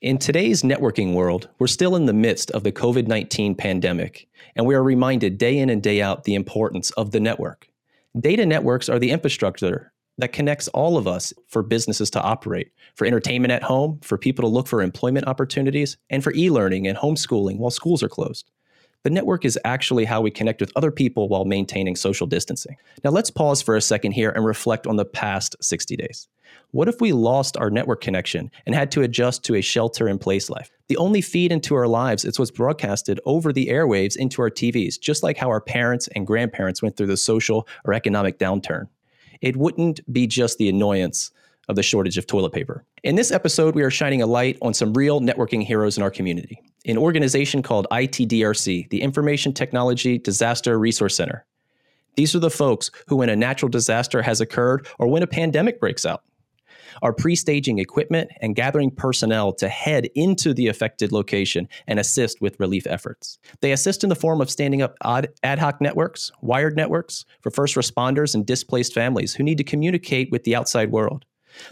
In today's networking world, we're still in the midst of the COVID 19 pandemic, and we are reminded day in and day out the importance of the network. Data networks are the infrastructure that connects all of us for businesses to operate, for entertainment at home, for people to look for employment opportunities, and for e learning and homeschooling while schools are closed. The network is actually how we connect with other people while maintaining social distancing. Now, let's pause for a second here and reflect on the past 60 days. What if we lost our network connection and had to adjust to a shelter in place life? The only feed into our lives is what's broadcasted over the airwaves into our TVs, just like how our parents and grandparents went through the social or economic downturn. It wouldn't be just the annoyance of the shortage of toilet paper. In this episode, we are shining a light on some real networking heroes in our community. An organization called ITDRC, the Information Technology Disaster Resource Center. These are the folks who, when a natural disaster has occurred or when a pandemic breaks out, are pre staging equipment and gathering personnel to head into the affected location and assist with relief efforts. They assist in the form of standing up ad hoc networks, wired networks for first responders and displaced families who need to communicate with the outside world.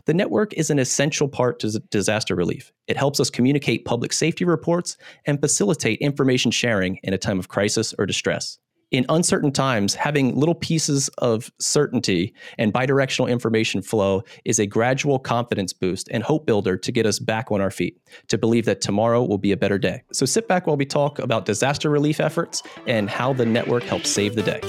The network is an essential part to disaster relief. It helps us communicate public safety reports and facilitate information sharing in a time of crisis or distress in uncertain times, having little pieces of certainty and bidirectional information flow is a gradual confidence boost and hope builder to get us back on our feet, to believe that tomorrow will be a better day. So sit back while we talk about disaster relief efforts and how the network helps save the day.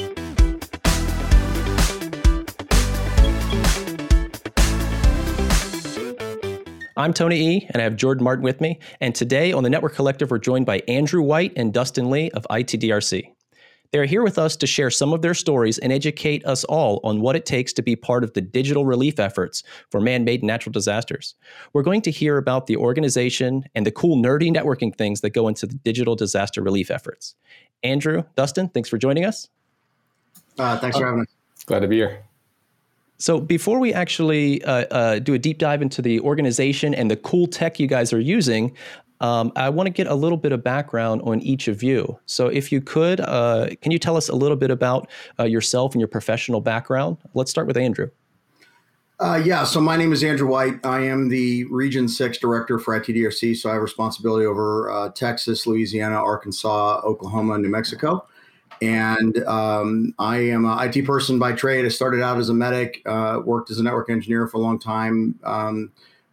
I'm Tony E, and I have Jordan Martin with me. And today on the Network Collective, we're joined by Andrew White and Dustin Lee of ITDRC. They're here with us to share some of their stories and educate us all on what it takes to be part of the digital relief efforts for man made natural disasters. We're going to hear about the organization and the cool, nerdy networking things that go into the digital disaster relief efforts. Andrew, Dustin, thanks for joining us. Uh, thanks for having us. Glad to be here. So, before we actually uh, uh, do a deep dive into the organization and the cool tech you guys are using, um, I want to get a little bit of background on each of you. So, if you could, uh, can you tell us a little bit about uh, yourself and your professional background? Let's start with Andrew. Uh, yeah, so my name is Andrew White. I am the Region 6 Director for ITDRC. So I have responsibility over uh, Texas, Louisiana, Arkansas, Oklahoma, New Mexico. And um, I am an IT person by trade. I started out as a medic, uh, worked as a network engineer for a long time. Um,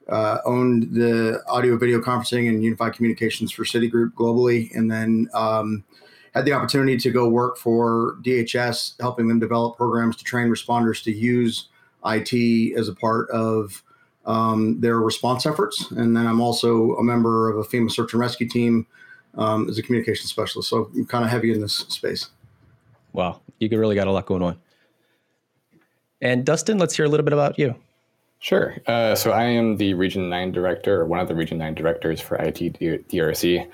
uh, owned the audio video conferencing and unified communications for Citigroup globally, and then um, had the opportunity to go work for DHS, helping them develop programs to train responders to use IT as a part of um, their response efforts. And then I'm also a member of a FEMA search and rescue team um, as a communication specialist. So I'm kind of heavy in this space. Wow, you really got a lot going on. And Dustin, let's hear a little bit about you. Sure. Uh, so I am the Region 9 director, or one of the Region 9 directors for IT DRC.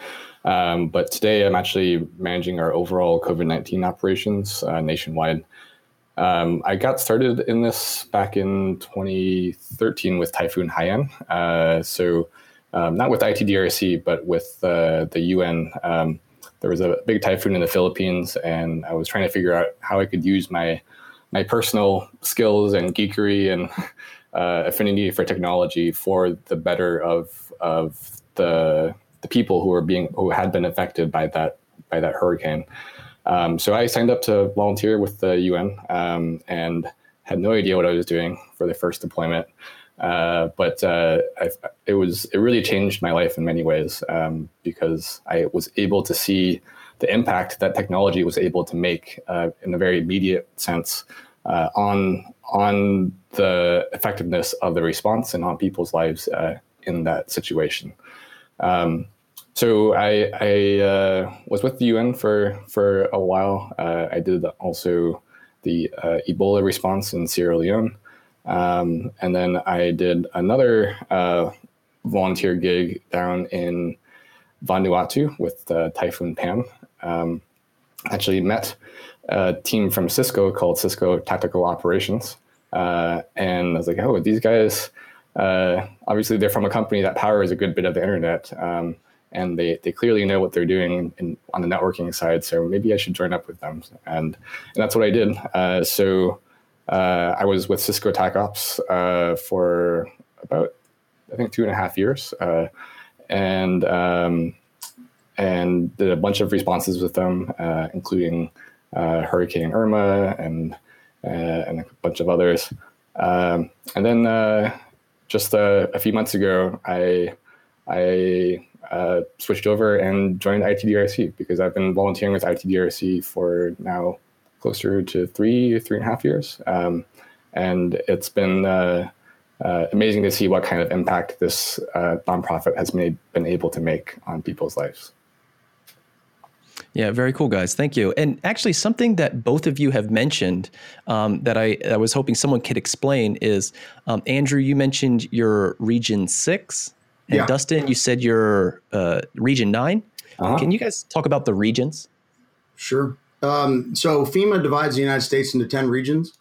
Um, but today I'm actually managing our overall COVID 19 operations uh, nationwide. Um, I got started in this back in 2013 with Typhoon Haiyan. Uh, so, um, not with ITDRC, but with uh, the UN. Um, there was a big typhoon in the Philippines, and I was trying to figure out how I could use my my personal skills and geekery and uh, affinity for technology for the better of of the the people who were being who had been affected by that by that hurricane. Um, so I signed up to volunteer with the UN um, and had no idea what I was doing for the first deployment. Uh, but uh, I, it was it really changed my life in many ways um, because I was able to see the impact that technology was able to make uh, in a very immediate sense uh, on on the effectiveness of the response and on people's lives uh, in that situation. Um, so I, I uh, was with the UN for for a while. Uh, I did also the uh, Ebola response in Sierra Leone, um, and then I did another uh, volunteer gig down in Vanuatu with Typhoon Pam. Um, actually met a team from Cisco called Cisco Tactical Operations. Uh, and I was like, oh, these guys, uh, obviously they're from a company that powers a good bit of the internet. Um, and they, they clearly know what they're doing in, on the networking side. So maybe I should join up with them. And, and that's what I did. Uh, so uh, I was with Cisco TAC Ops uh, for about, I think, two and a half years. Uh, and um, and did a bunch of responses with them, including uh, Hurricane Irma and uh, and a bunch of others. Um, and then uh, just a, few months ago, I I uh, switched over and joined ITDRC because I've been volunteering with ITDRC for now closer to three three and a half years, um, and it's been uh, amazing to see what kind of impact this uh, nonprofit has made been able to make on people's lives. Yeah, very cool, guys. Thank you. And actually, something that both of you have mentioned um, that I, I, was hoping someone could explain is um, Andrew, you mentioned your Region 6, and yeah. Dustin, you said your uh, Region 9. Uh-huh. Can you guys talk about the regions? Sure. Um, so, FEMA divides the United States into 10 regions.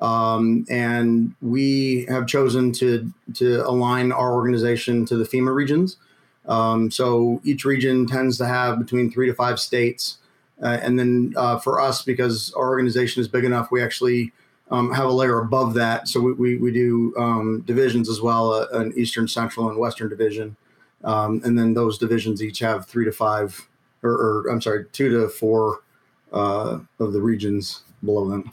Um, and we have chosen to to align our organization to the FEMA regions. Um, so each region tends to have between three to five states. Uh, and then uh, for us, because our organization is big enough, we actually um, have a layer above that. So we, we, we do um, divisions as well uh, an Eastern, Central, and Western division. Um, and then those divisions each have three to five, or, or I'm sorry, two to four uh, of the regions below them.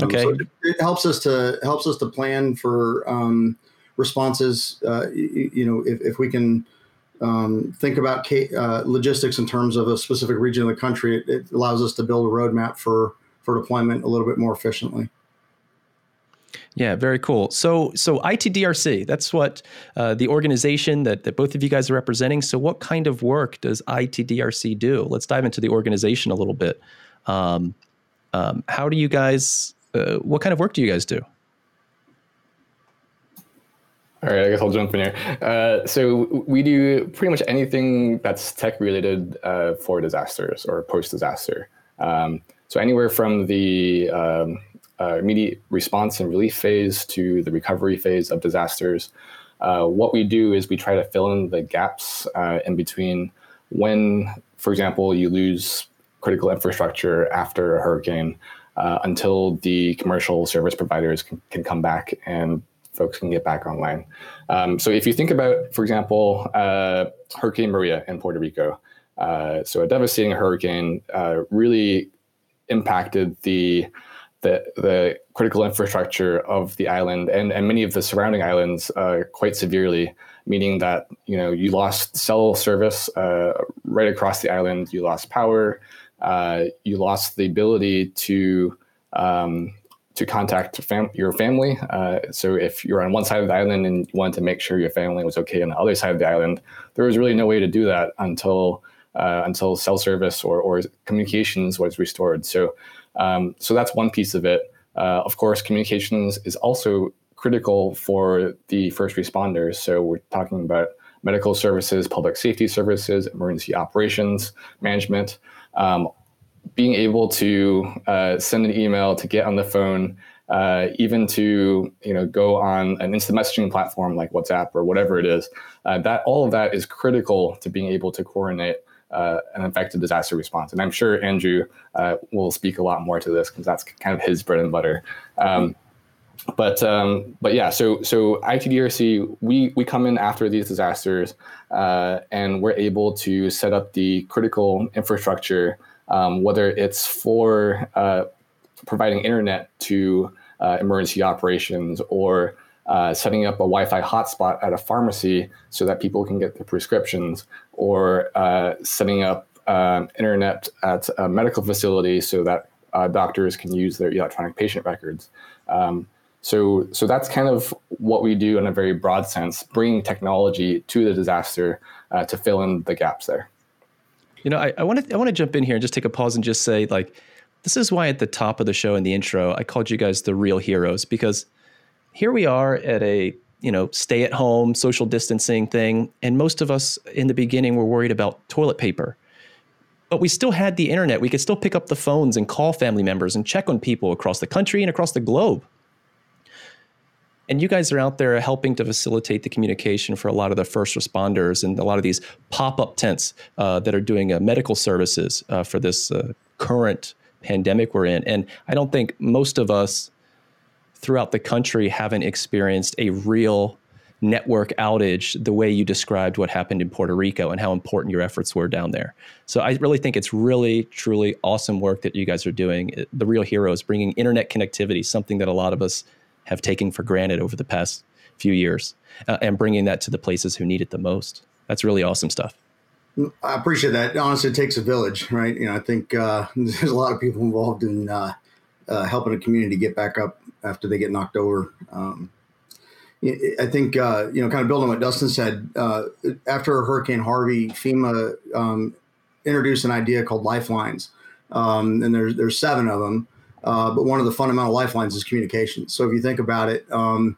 Um, okay. So it, it, helps us to helps us to plan for um, responses. Uh, you, you, know, if, if we can um, think about uh, logistics in terms of a specific region of the country, it, it, allows us to build a roadmap for for deployment a little bit more efficiently. Yeah, very cool. So, so ITDRC, that's what uh, the organization that, that both of you guys are representing. So, what kind of work does ITDRC do? Let's dive into the organization a little bit. Um, um, how do you guys? Uh, what kind of work do you guys do? All right, I guess I'll jump in here. Uh, so we do pretty much anything that's tech related uh, for disasters or post disaster. Um, so anywhere from the um, uh, immediate response and relief phase to the recovery phase of disasters. Uh, what we do is we try to fill in the gaps uh, in between when, for example, you lose critical infrastructure after a hurricane uh, until the commercial service providers can, can come back and folks can get back online. Um, so if you think about, for example, uh, Hurricane Maria in Puerto Rico, uh, so a devastating hurricane uh, really impacted the, the, the critical infrastructure of the island and, and many of the surrounding islands uh, quite severely. Meaning that you know you lost cell service uh, right across the island, you lost power, uh, you lost the ability to um, to contact fam- your family. Uh, so if you're on one side of the island and you wanted to make sure your family was okay on the other side of the island, there was really no way to do that until uh, until cell service or, or communications was restored. So um, so that's one piece of it. Uh, of course, communications is also critical for the first responders. So we're talking about medical services, public safety services, emergency operations management. Um, being able to uh, send an email, to get on the phone, uh, even to you know go on an instant messaging platform like WhatsApp or whatever it is, uh, that all of that is critical to being able to coordinate uh, an effective disaster response. And I'm sure Andrew uh, will speak a lot more to this because that's kind of his bread and butter. Um, but um, but yeah, so so ITDRC we we come in after these disasters, uh, and we're able to set up the critical infrastructure um, whether it's for uh, providing internet to uh, emergency operations or uh, setting up a Wi-Fi hotspot at a pharmacy so that people can get their prescriptions, or uh, setting up um, internet at a medical facility so that uh, doctors can use their electronic patient records. Um, so, so that's kind of what we do in a very broad sense, bringing technology to the disaster uh, to fill in the gaps there. You know, I want to I want to jump in here and just take a pause and just say like, this is why at the top of the show in the intro I called you guys the real heroes because here we are at a you know stay at home social distancing thing, and most of us in the beginning were worried about toilet paper. But we still had the internet. We could still pick up the phones and call family members and check on people across the country and across the globe. And you guys are out there helping to facilitate the communication for a lot of the first responders and a lot of these pop up tents uh, that are doing uh, medical services uh, for this uh, current pandemic we're in. And I don't think most of us throughout the country haven't experienced a real network outage the way you described what happened in Puerto Rico and how important your efforts were down there. So I really think it's really, truly awesome work that you guys are doing. The real heroes bringing internet connectivity, something that a lot of us have taken for granted over the past few years, uh, and bringing that to the places who need it the most. That's really awesome stuff. I appreciate that. Honestly, it takes a village, right? You know, I think uh, there's a lot of people involved in uh, uh, helping a community get back up after they get knocked over. Um, I think uh, you know, kind of building on what Dustin said. Uh, after Hurricane Harvey, FEMA um, introduced an idea called lifelines, um, and there's there's seven of them. Uh, but one of the fundamental lifelines is communication. So if you think about it, um,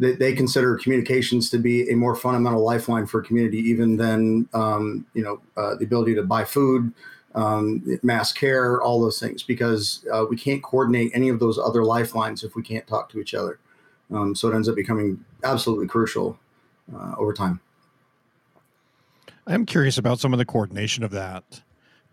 they, they, consider communications to be a more fundamental lifeline for a community, even than um, you know uh, the ability to buy food, um, mass care, all those things, because uh, we can't coordinate any of those other lifelines if we can't talk to each other. Um, so it ends up becoming absolutely crucial uh, over time. I'm curious about some of the coordination of that.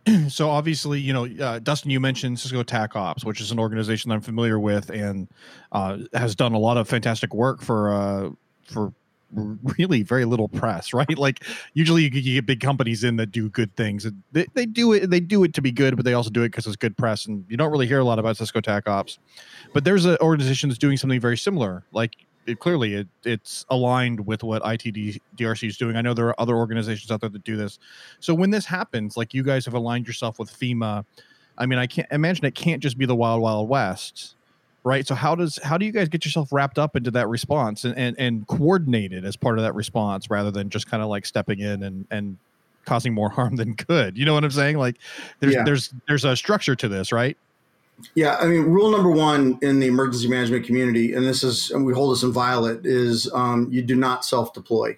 so obviously, you know, uh, Dustin, you mentioned Cisco TAC Ops, which is an organization that I'm familiar with and uh, has done a lot of fantastic work for uh, for really very little press, right? Like usually you, get big companies in that do good things. They, they do it. They do it to be good, but they also do it because it's good press. And you don't really hear a lot about Cisco TAC Ops. But there's an organization that's doing something very similar. Like it, clearly it, it's aligned with what ITD DRC is doing. I know there are other organizations out there that do this. So when this happens, like you guys have aligned yourself with FEMA, I mean, I can't imagine it can't just be the wild, wild west, right? So how does how do you guys get yourself wrapped up into that response and and, and coordinated as part of that response rather than just kind of like stepping in and and causing more harm than good? You know what I'm saying? Like there's yeah. there's there's a structure to this, right? Yeah, I mean, rule number one in the emergency management community, and this is, and we hold this inviolate, is um, you do not self deploy.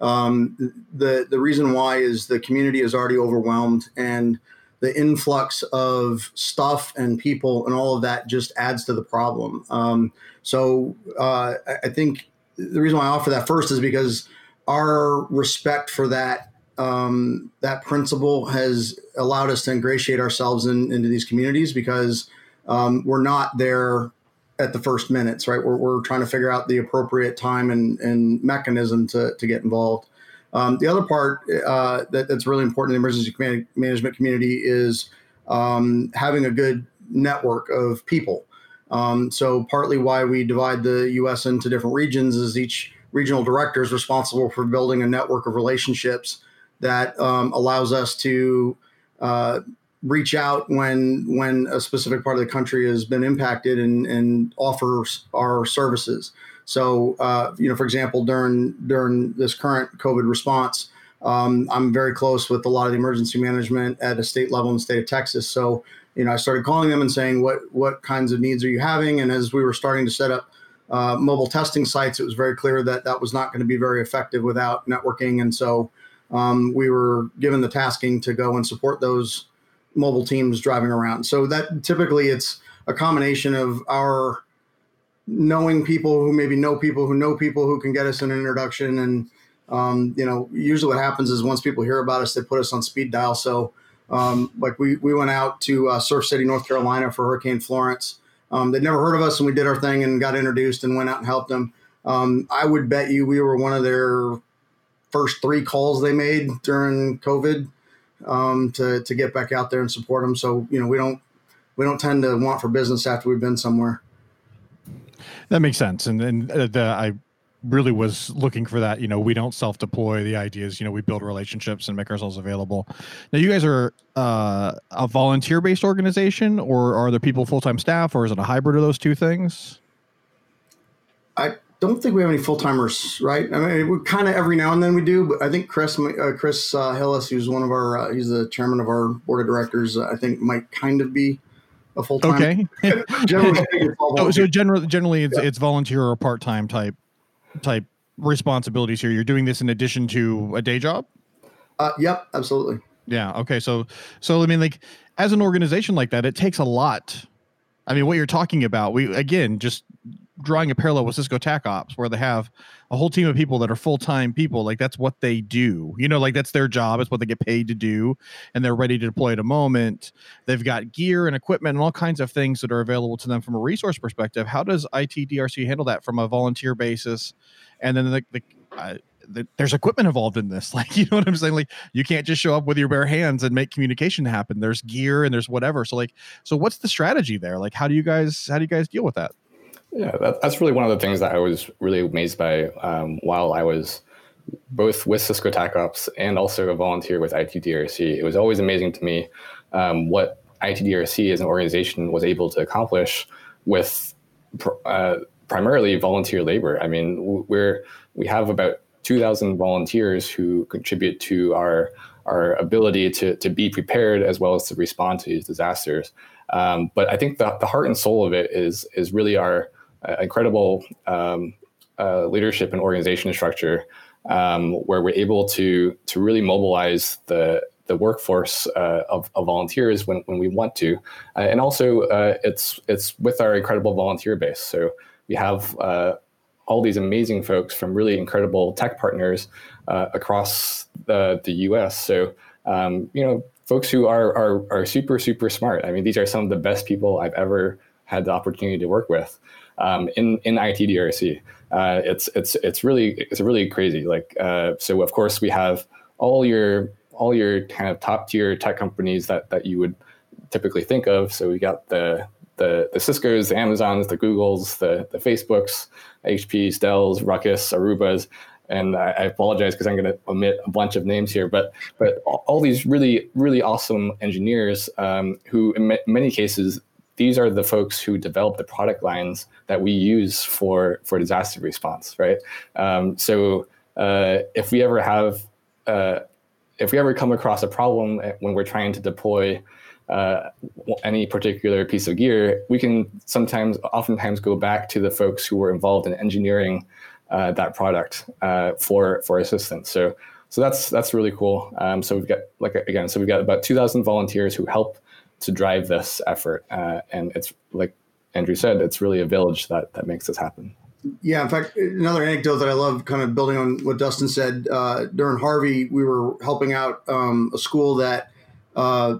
Um, the the reason why is the community is already overwhelmed, and the influx of stuff and people and all of that just adds to the problem. Um, so uh, I think the reason why I offer that first is because our respect for that um, that principle has allowed us to ingratiate ourselves in, into these communities because um, we're not there at the first minutes, right? We're, we're trying to figure out the appropriate time and, and mechanism to, to get involved. Um, the other part uh, that, that's really important in the emergency management community is um, having a good network of people. Um, so, partly why we divide the U.S. into different regions is each regional director is responsible for building a network of relationships that um, allows us to uh, reach out when when a specific part of the country has been impacted and, and offers our services. So, uh, you know, for example, during during this current COVID response, um, I'm very close with a lot of the emergency management at a state level in the state of Texas. So, you know, I started calling them and saying, what what kinds of needs are you having? And as we were starting to set up uh, mobile testing sites, it was very clear that that was not going to be very effective without networking. And so, um, we were given the tasking to go and support those mobile teams driving around. So that typically it's a combination of our knowing people who maybe know people who know people who can get us an introduction. And um, you know usually what happens is once people hear about us they put us on speed dial. So um, like we, we went out to uh, surf city north carolina for hurricane florence. Um, they'd never heard of us and we did our thing and got introduced and went out and helped them. Um, i would bet you we were one of their first three calls they made during covid um, to to get back out there and support them. So you know we don't we don't tend to want for business after we've been somewhere. That makes sense, and and uh, the, I really was looking for that. You know, we don't self deploy. The idea is, you know, we build relationships and make ourselves available. Now, you guys are uh, a volunteer based organization, or are there people full time staff, or is it a hybrid of those two things? I don't think we have any full timers, right? I mean, we kind of every now and then we do, but I think Chris uh, Chris uh, Hillis, who's one of our, uh, he's the chairman of our board of directors. Uh, I think might kind of be a full time. Okay. generally, oh, so generally, generally, it's yeah. it's volunteer or part time type type responsibilities here. You're doing this in addition to a day job. Uh, yep, absolutely. Yeah. Okay. So so I mean, like as an organization like that, it takes a lot. I mean, what you're talking about, we again just drawing a parallel with Cisco TAC Ops, where they have a whole team of people that are full time people. Like that's what they do. You know, like that's their job. It's what they get paid to do, and they're ready to deploy at a moment. They've got gear and equipment and all kinds of things that are available to them from a resource perspective. How does ITDRC handle that from a volunteer basis? And then the, the uh, I, there's equipment involved in this. Like, you know what I'm saying? Like, you can't just show up with your bare hands and make communication happen. There's gear and there's whatever. So, like, so what's the strategy there? Like, how do you guys how do you guys deal with that? Yeah, that, that's really one of the things that I was really amazed by um, while I was both with Cisco TACops and also a volunteer with ITDRC. It was always amazing to me um, what ITDRC as an organization was able to accomplish with uh, primarily volunteer labor. I mean, we're we have about 2,000 volunteers who contribute to our our ability to, to be prepared as well as to respond to these disasters. Um, but I think the, the heart and soul of it is is really our incredible um, uh, leadership and organization structure, um, where we're able to to really mobilize the the workforce uh, of, of, volunteers when, when we want to, uh, and also uh, it's it's with our incredible volunteer base. So we have uh, all these amazing folks from really incredible tech partners uh, across the, the US. So, um, you know, folks who are, are, are super, super smart. I mean, these are some of the best people I've ever had the opportunity to work with um, in, in ITDRC. Uh, it's, it's, it's really, it's really crazy. Like, uh, so of course we have all your, all your kind of top tier tech companies that, that you would typically think of. So we got the, the, the Cisco's, the Amazons, the Googles, the, the Facebooks, HP, Dells, Ruckus, Arubas, and I, I apologize because I'm going to omit a bunch of names here, but but all these really really awesome engineers um, who in many cases these are the folks who develop the product lines that we use for for disaster response, right? Um, so uh, if we ever have uh, if we ever come across a problem when we're trying to deploy uh, any particular piece of gear, we can sometimes, oftentimes, go back to the folks who were involved in engineering uh, that product uh, for for assistance. So, so that's that's really cool. Um, so we've got like again, so we've got about two thousand volunteers who help to drive this effort, uh, and it's like Andrew said, it's really a village that that makes this happen. Yeah, in fact, another anecdote that I love, kind of building on what Dustin said. Uh, during Harvey, we were helping out um, a school that uh,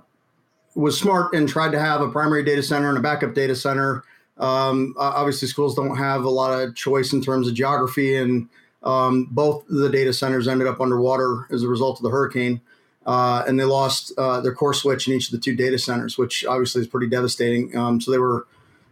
was smart and tried to have a primary data center and a backup data center. Um, obviously, schools don't have a lot of choice in terms of geography, and um, both the data centers ended up underwater as a result of the hurricane. Uh, and they lost uh, their core switch in each of the two data centers, which obviously is pretty devastating. Um, so they were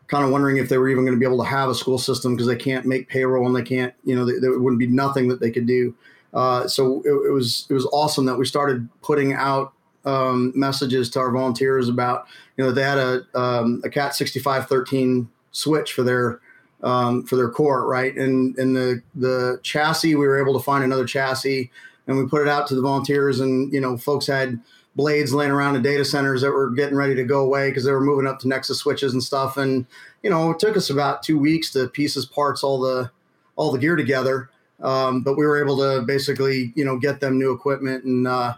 kind of wondering if they were even going to be able to have a school system because they can't make payroll and they can't, you know, there wouldn't be nothing that they could do. Uh, so it, it, was it was awesome that we started putting out um, messages to our volunteers about you know they had a um, a Cat sixty five thirteen switch for their um, for their core right and and the the chassis we were able to find another chassis and we put it out to the volunteers and you know folks had blades laying around in data centers that were getting ready to go away because they were moving up to Nexus switches and stuff and you know it took us about two weeks to pieces parts all the all the gear together um, but we were able to basically you know get them new equipment and uh,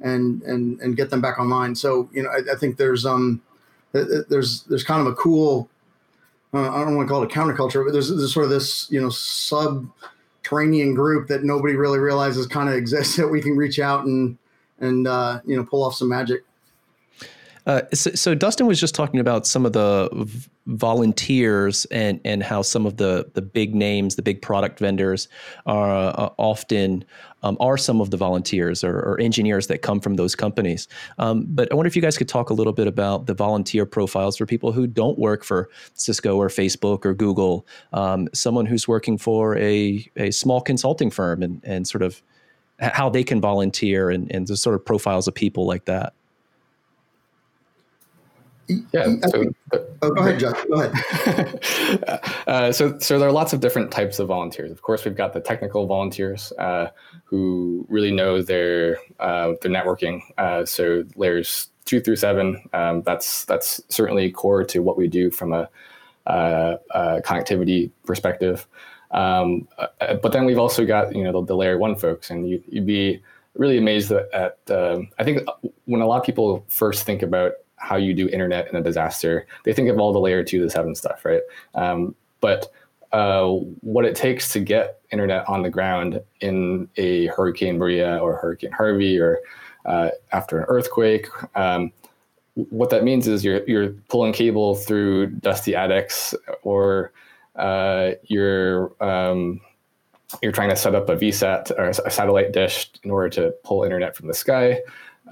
and and and get them back online. So you know, I, I think there's um there's there's kind of a cool uh, I don't want to call it a counterculture, but there's, there's sort of this you know subterranean group that nobody really realizes kind of exists that we can reach out and and uh, you know pull off some magic. Uh, so, so, Dustin was just talking about some of the volunteers and and how some of the the big names, the big product vendors, are uh, often um, are some of the volunteers or, or, engineers that come from those companies. Um, but I wonder if you guys could talk a little bit about the volunteer profiles for people who don't work for Cisco or Facebook or Google, um, someone who's working for a, a small consulting firm and, and sort of how they can volunteer and, and the sort of profiles of people like that. Yeah. So, oh, go ahead, Jeff. Go ahead. uh, so, so there are lots of different types of volunteers. Of course, we've got the technical volunteers uh, who really know their uh, their networking. Uh, so layers two through seven. Um, that's that's certainly core to what we do from a, uh, connectivity perspective. Um, uh, but then we've also got you know the, the layer one folks, and you, would be really amazed at. at um, I think when a lot of people first think about how you do internet in a disaster. They think of all the layer two to seven stuff, right? Um, but uh, what it takes to get internet on the ground in a Hurricane Maria or Hurricane Harvey or uh, after an earthquake, um, what that means is you're you're pulling cable through dusty attics or uh, you're um, you're trying to set up a VSAT or a satellite dish in order to pull internet from the sky.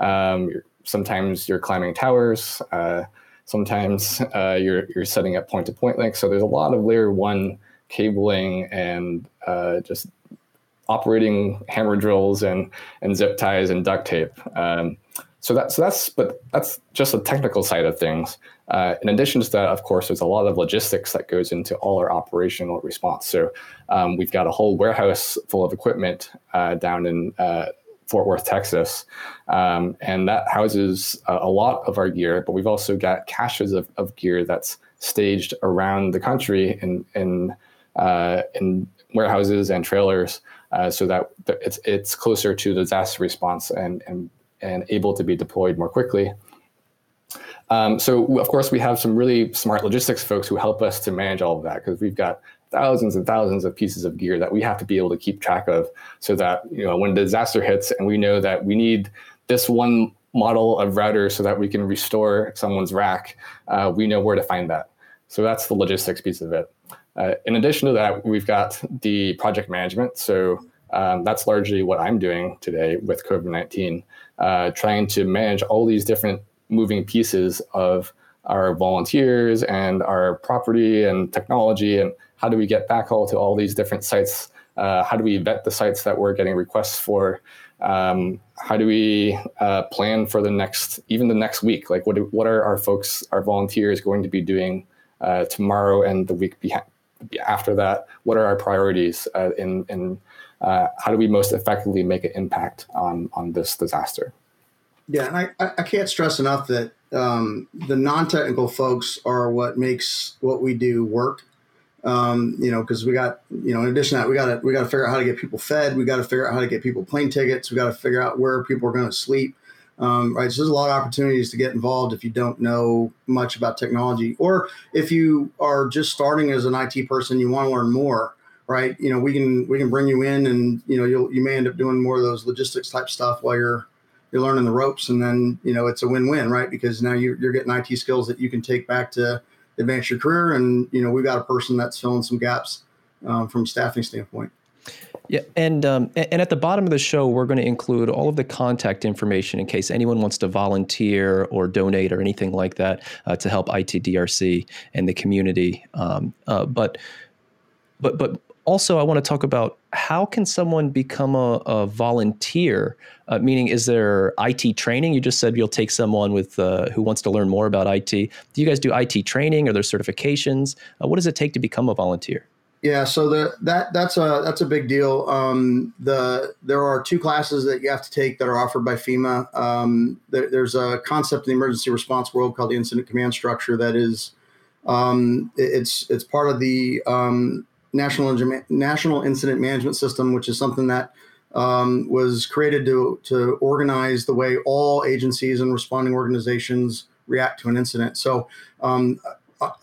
Um, you're, sometimes you're climbing towers. Uh, sometimes uh, you're you're setting up point-to-point links. So there's a lot of layer one cabling and uh, just operating hammer drills and and zip ties and duct tape. Um, so that's so that's but that's just the technical side of things. Uh, in addition to that, of course, there's a lot of logistics that goes into all our operational response. So um, we've got a whole warehouse full of equipment uh, down in uh, Fort Worth, Texas, um, and that houses a, a, lot of our gear. But we've also got caches of, of gear that's staged around the country in in uh, in warehouses and trailers, uh, so that it's it's closer to disaster response and and and able to be deployed more quickly. Um, so of course we have some really smart logistics folks who help us to manage all of that because we've got thousands and thousands of pieces of gear that we have to be able to keep track of so that you know when disaster hits and we know that we need this one model of router so that we can restore someone's rack, uh, we know where to find that. So that's the logistics piece of it. Uh, in addition to that, we've got the project management. So um, that's largely what I'm doing today with COVID 19, uh, trying to manage all these different moving pieces of our volunteers and our property and technology and how do we get backhaul to all these different sites? Uh, how do we vet the sites that we're getting requests for? Um, how do we uh, plan for the next even the next week? Like what, do, what are our folks our volunteers going to be doing uh, tomorrow and the week behind, after that? What are our priorities uh, in, in uh, how do we most effectively make an impact on on this disaster? Yeah, and I, I can't stress enough that um, the non-technical folks are what makes what we do work. Um, you know, because we got you know, in addition to that, we got to we got to figure out how to get people fed. We got to figure out how to get people plane tickets. We got to figure out where people are going to sleep. Um, right, so there's a lot of opportunities to get involved if you don't know much about technology, or if you are just starting as an IT person, you want to learn more. Right, you know, we can we can bring you in, and you know, you'll you may end up doing more of those logistics type stuff while you're you're learning the ropes, and then you know it's a win-win, right? Because now you're, you're getting IT skills that you can take back to advance your career, and you know we've got a person that's filling some gaps um, from staffing standpoint. Yeah, and um, and at the bottom of the show, we're going to include all of the contact information in case anyone wants to volunteer or donate or anything like that uh, to help ITDRC and the community. Um, uh, but but but also, I want to talk about how can someone become a, a volunteer? Uh, meaning, is there IT training? You just said you'll take someone with uh, who wants to learn more about IT. Do you guys do IT training? Are there certifications? Uh, what does it take to become a volunteer? Yeah, so the that that's a that's a big deal. Um, the there are two classes that you have to take that are offered by FEMA. Um, there, there's a concept in the emergency response world called the incident command structure that is um, it's it's part of the um, national national incident management system, which is something that um, was created to to organize the way all agencies and responding organizations react to an incident. So. Um,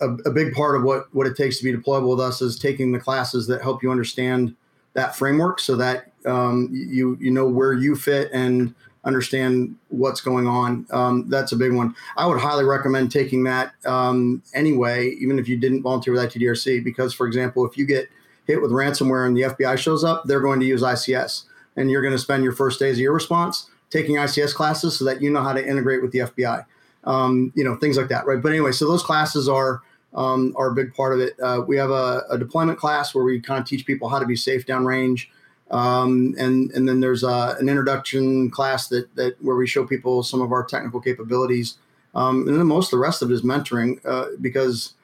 a, a, big part of what, what it takes to be deployable with us is taking the classes that help you understand that framework so that um, you you know where you fit and understand what's going on. Um, that's a big one. I would highly recommend taking that um, anyway, even if you didn't volunteer with ITDRC, because, for example, if you get hit with ransomware and the FBI shows up, they're going to use ICS. And you're going to spend your first days of your response taking ICS classes so that you know how to integrate with the FBI. Um, you know, things like that, right? But anyway, so those classes are um, are a big part of it. Uh, we have a, a, deployment class where we kind of teach people how to be safe downrange. Um, and and then there's uh, an introduction class that that where we show people some of our technical capabilities. Um, and then most of the rest of it is mentoring uh, because,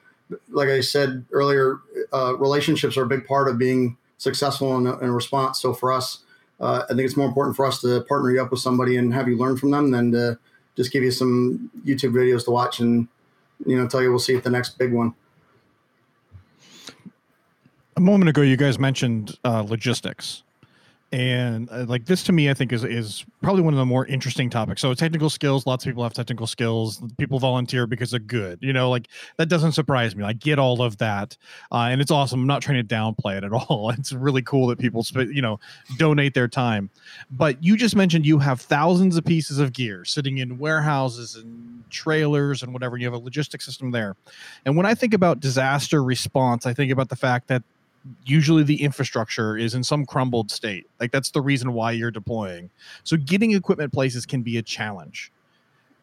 like I said earlier, uh, relationships are a big part of being successful in in response. So for us, uh, I think it's more important for us to partner you up with somebody and have you learn from them than to just give you some YouTube videos to watch and you know tell you we'll see you at the next big one. A moment ago, you guys mentioned uh, logistics and uh, like this to me i think is is probably one of the more interesting topics. So technical skills lots of people have technical skills. People volunteer because they're good you know like that doesn't surprise me. I get all of that uh, and it's awesome. I'm not trying to downplay it at all. It's really cool that people sp- you know donate their time. But you just mentioned you have thousands of pieces of gear sitting in warehouses and trailers and whatever. You have a logistic system there. And when i think about disaster response i think about the fact that usually the infrastructure is in some crumbled state. Like that's the reason why you're deploying. So getting equipment places can be a challenge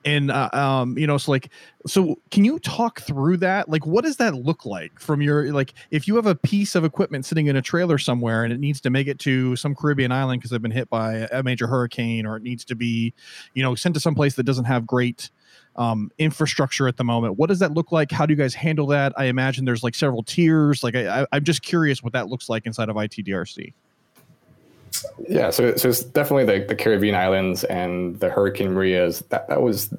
and uh, um you know so like so can you talk through that like what does that look like from your like if you have a piece of equipment sitting in a trailer somewhere and it needs to make it to some caribbean island because they've been hit by a major hurricane or it needs to be you know sent to some place that doesn't have great um, infrastructure at the moment what does that look like how do you guys handle that i imagine there's like several tiers like I, i'm just curious what that looks like inside of itdrc yeah, so, so it's definitely the, the Caribbean islands and the Hurricane Marias. That, that was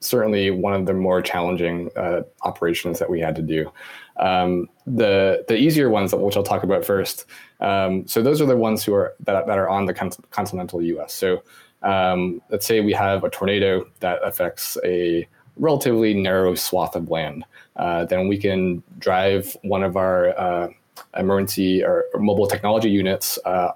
certainly one of the more challenging uh, operations that we had to do. Um, the the easier ones, which I'll talk about first. Um, so those are the ones who are that, that are on the continental U.S. So um, let's say we have a tornado that affects a relatively narrow swath of land. Uh, then we can drive one of our uh, emergency or, or, mobile technology units uh,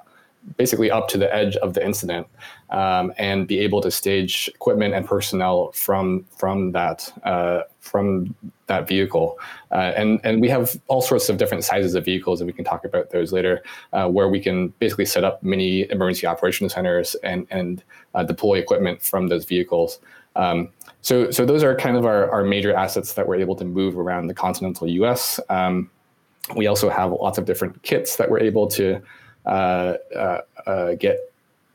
basically up to the edge of the incident um, and be able to stage equipment and personnel from from that uh, from that vehicle. Uh, and and we have all sorts of different sizes of vehicles, and we can talk about those later, uh, where we can basically set up mini emergency operations centers and and uh, deploy equipment from those vehicles. Um, so so those are kind of our, our major assets that we're able to move around the continental U.S. Um, we also have lots of different kits that we're able to uh, uh, uh, get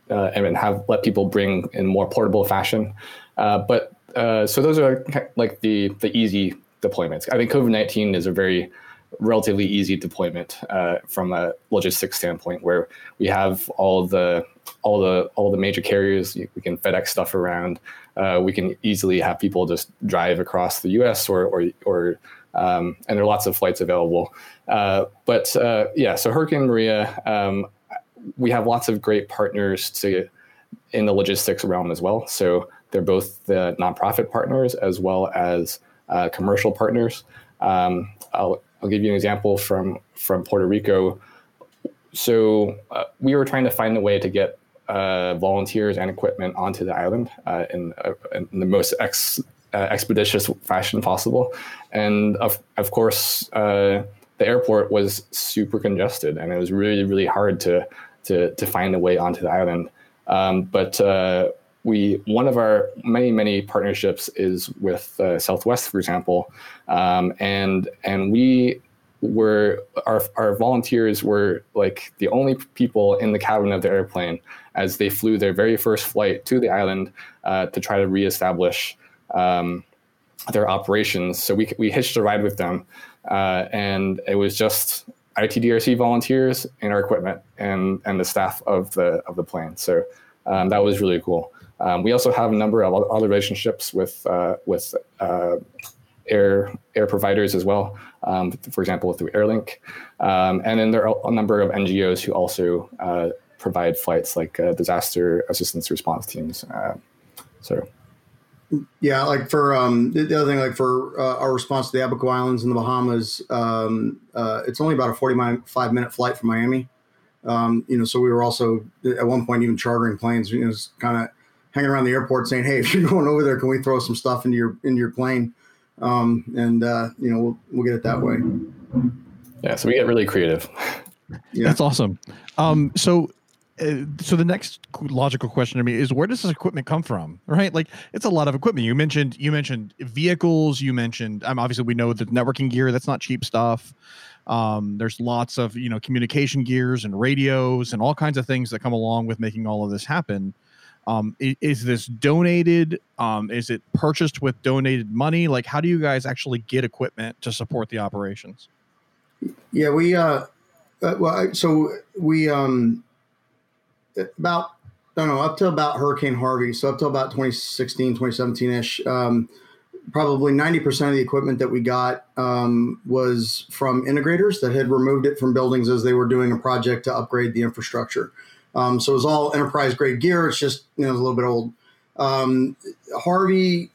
and have let people bring in more portable fashion. but so those are like the the easy deployments. I think COVID nineteen is a very relatively easy deployment uh, from a logistics standpoint, where we have all the all the all the major carriers. We can FedEx stuff around. Uh, we can easily have people just drive across the U.S. or or, or um, and there are lots of flights available. Uh, but uh, yeah, so Hurricane Maria, um, we have lots of great partners to in the logistics realm as well. So they're both the nonprofit partners as well as uh, commercial partners. Um, I'll, I'll give you an example from from Puerto Rico. So uh, we were trying to find a way to get uh, volunteers and equipment onto the island uh, in, uh, in, the most ex, uh, expeditious fashion possible. And of, of course, the airport was super congested and it was really, really hard to, to, to find a way onto the island. Um, but we one of our many many partnerships is with uh, Southwest, for example, um, and and we were our our volunteers were like the only people in the cabin of the airplane as they flew their very first flight to the island uh, to try to reestablish um, their operations. So we, we hitched a ride with them, uh, and it was just ITDRC volunteers and our equipment and and the staff of the of the plane. So um, that was really cool. Um, we also have a number of other relationships with uh, with uh, air air providers as well. Um, for example, through Airlink, um, and then there are a number of NGOs who also uh, provide flights like uh, disaster assistance response teams. Uh, so yeah, like for um, the, other thing, like for uh, our response to the Abaco Islands in the Bahamas, um, it's only about a forty-five minute flight from Miami. Um, you know, so we were also at one point even chartering planes. You know, kind of hanging around the airport saying, "Hey, if you're going over there, can we throw some stuff into your into your plane?" Um, and uh, you know, we'll we'll get it that way. Yeah, so we get really creative. Yeah. That's awesome. Um, so uh, so the next logical question to me is where does this equipment come from right like it's a lot of equipment you mentioned you mentioned vehicles you mentioned um, obviously we know the networking gear that's not cheap stuff um, there's lots of you know communication gears and radios and all kinds of things that come along with making all of this happen um, is, is, this donated um, is it purchased with donated money like how do you guys actually get equipment to support the operations yeah we uh, uh well so we um about I don't know up to about Hurricane Harvey, so up to about 2016, 2017 ish. Um, probably 90% of the equipment that we got um, was from integrators that had removed it from buildings as they were doing a project to upgrade the infrastructure. Um, so it was all enterprise grade gear. It's just you know a little bit old. Um, Harvey,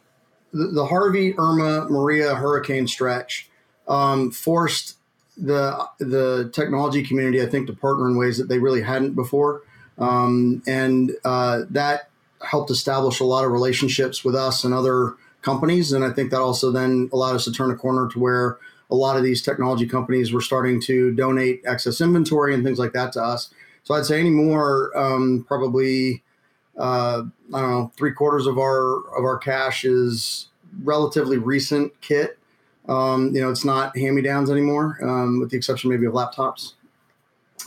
the, the, Harvey, Irma, Maria hurricane stretch um, forced the the technology community, I think, to partner in ways that they really hadn't before. Um, and uh, that helped establish a lot of relationships with us and other companies. And I think that also then allowed us to turn a corner to where a lot of these technology companies were starting to donate excess inventory and things like that to us. So I'd say any more, um, probably, uh, I don't know, three quarters of our of our cache is relatively recent kit. Um, you know, it's not hand me downs anymore, um, with the exception maybe of laptops.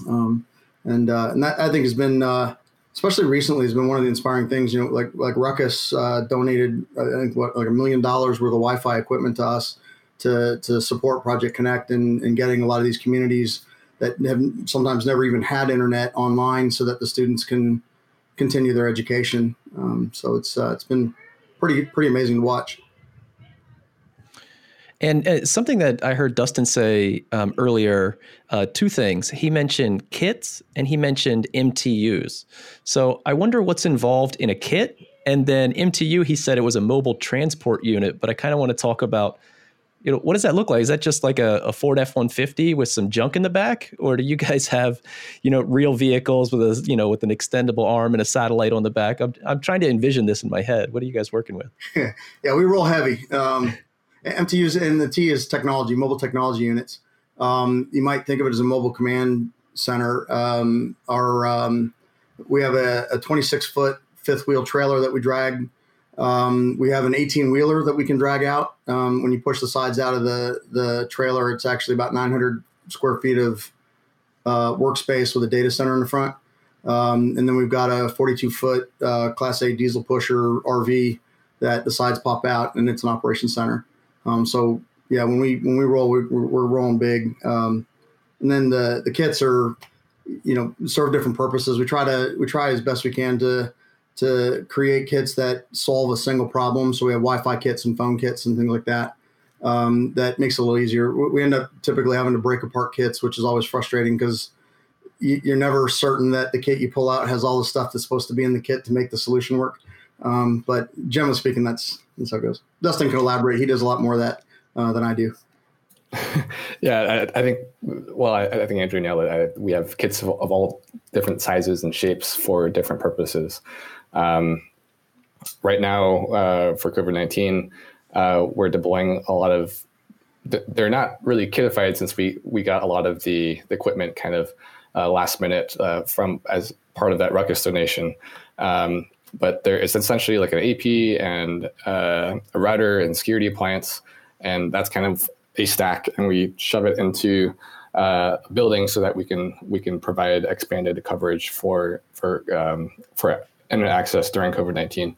Um, and uh, and that I think has been uh, especially recently has been one of the inspiring things. You know, like like Ruckus uh, donated I think what like a million dollars worth of Wi-Fi equipment to us to to support Project Connect and, and getting a lot of these communities that have sometimes never even had internet online, so that the students can continue their education. Um, so it's uh, it's been pretty pretty amazing to watch. And uh, something that I heard Dustin say um, earlier, uh, two things. He mentioned kits and he mentioned MTUs. So I wonder what's involved in a kit. And then MTU, he said it was a mobile transport unit, but I kind of want to talk about, you know, what does that look like? Is that just like a, a Ford F 150 with some junk in the back? Or do you guys have, you know, real vehicles with a, you know, with an extendable arm and a satellite on the back? I'm, I'm trying to envision this in my head. What are you guys working with? yeah, we roll heavy. Um, MTUs and the T is technology, mobile technology units. Um, you might think of it as a mobile command center. Um, our um, we have a, a 26 foot fifth wheel trailer that we drag. Um, we have an 18 wheeler that we can drag out. Um, when you push the sides out of the the trailer, it's actually about 900 square feet of uh, workspace with a data center in the front. Um, and then we've got a 42 foot uh, Class A diesel pusher RV that the sides pop out, and it's an operation center. Um, so yeah, when we when we roll, we, are rolling big. Um, and then the the kits are, you know, serve different purposes. We try to we try as best we can to to create kits that solve a single problem. So we have Wi-Fi kits and phone kits and things like that. Um, that makes it a little easier. We end up typically having to break apart kits, which is always frustrating because you're never certain that the kit you pull out has all the stuff that's supposed to be in the kit to make the solution work. Um, but generally speaking, that's that's how it goes. Dustin can elaborate. He does a lot more of that uh, than I do. yeah, I, I, think. Well, I, I, think Andrew nailed it. I, we have kits of, of, all different sizes and shapes for different purposes. Um, right now, uh, for COVID nineteen, uh, we're deploying a lot of. They're not really kitified since we we got a lot of the, the equipment kind of uh, last minute uh, from as part of that Ruckus donation. Um, but there is essentially like an AP and uh, a router and security appliance, and that's kind of a stack, and we shove it into uh, building so that we can we can provide expanded coverage for for um, for internet access during COVID nineteen.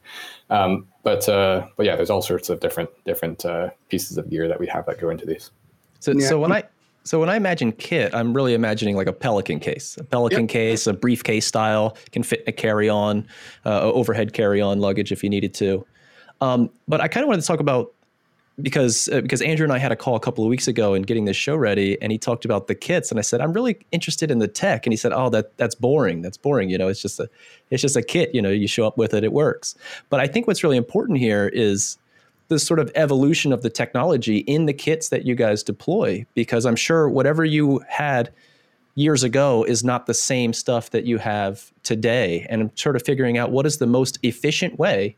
Um, but uh, but yeah, there's all sorts of different different uh, pieces of gear that we have that go into these. So yeah. so when I so when I imagine kit, I'm really imagining like a Pelican case, a Pelican yep. case, a briefcase style, can fit a carry-on, uh, overhead carry-on luggage if you needed to. Um, but I kind of wanted to talk about because uh, because Andrew and I had a call a couple of weeks ago and getting this show ready, and he talked about the kits, and I said I'm really interested in the tech, and he said, "Oh, that that's boring. That's boring. You know, it's just a it's just a kit. You know, you show up with it, it works." But I think what's really important here is the sort of evolution of the technology in the kits that you guys deploy because i'm sure whatever you had years ago is not the same stuff that you have today and i'm sort of figuring out what is the most efficient way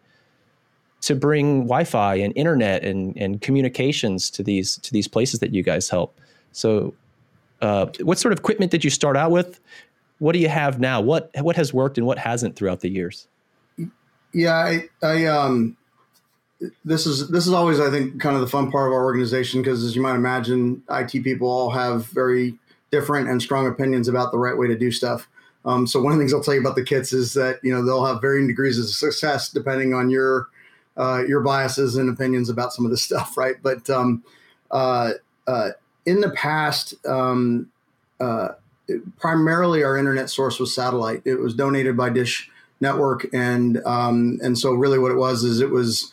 to bring wi-fi and internet and, and communications to these to these places that you guys help. So uh, what sort of equipment did you start out with? What do you have now? What what has worked and what hasn't throughout the years? Yeah i, I um this is this is always I think kind of the fun part of our organization because as you might imagine, IT people all have very different and strong opinions about the right way to do stuff. Um, so one of the things I'll tell you about the kits is that you know they'll have varying degrees of success depending on your uh, your biases and opinions about some of this stuff, right? But um, uh, uh, in the past, um, uh, primarily our internet source was satellite. It was donated by Dish Network, and um, and so really what it was is it was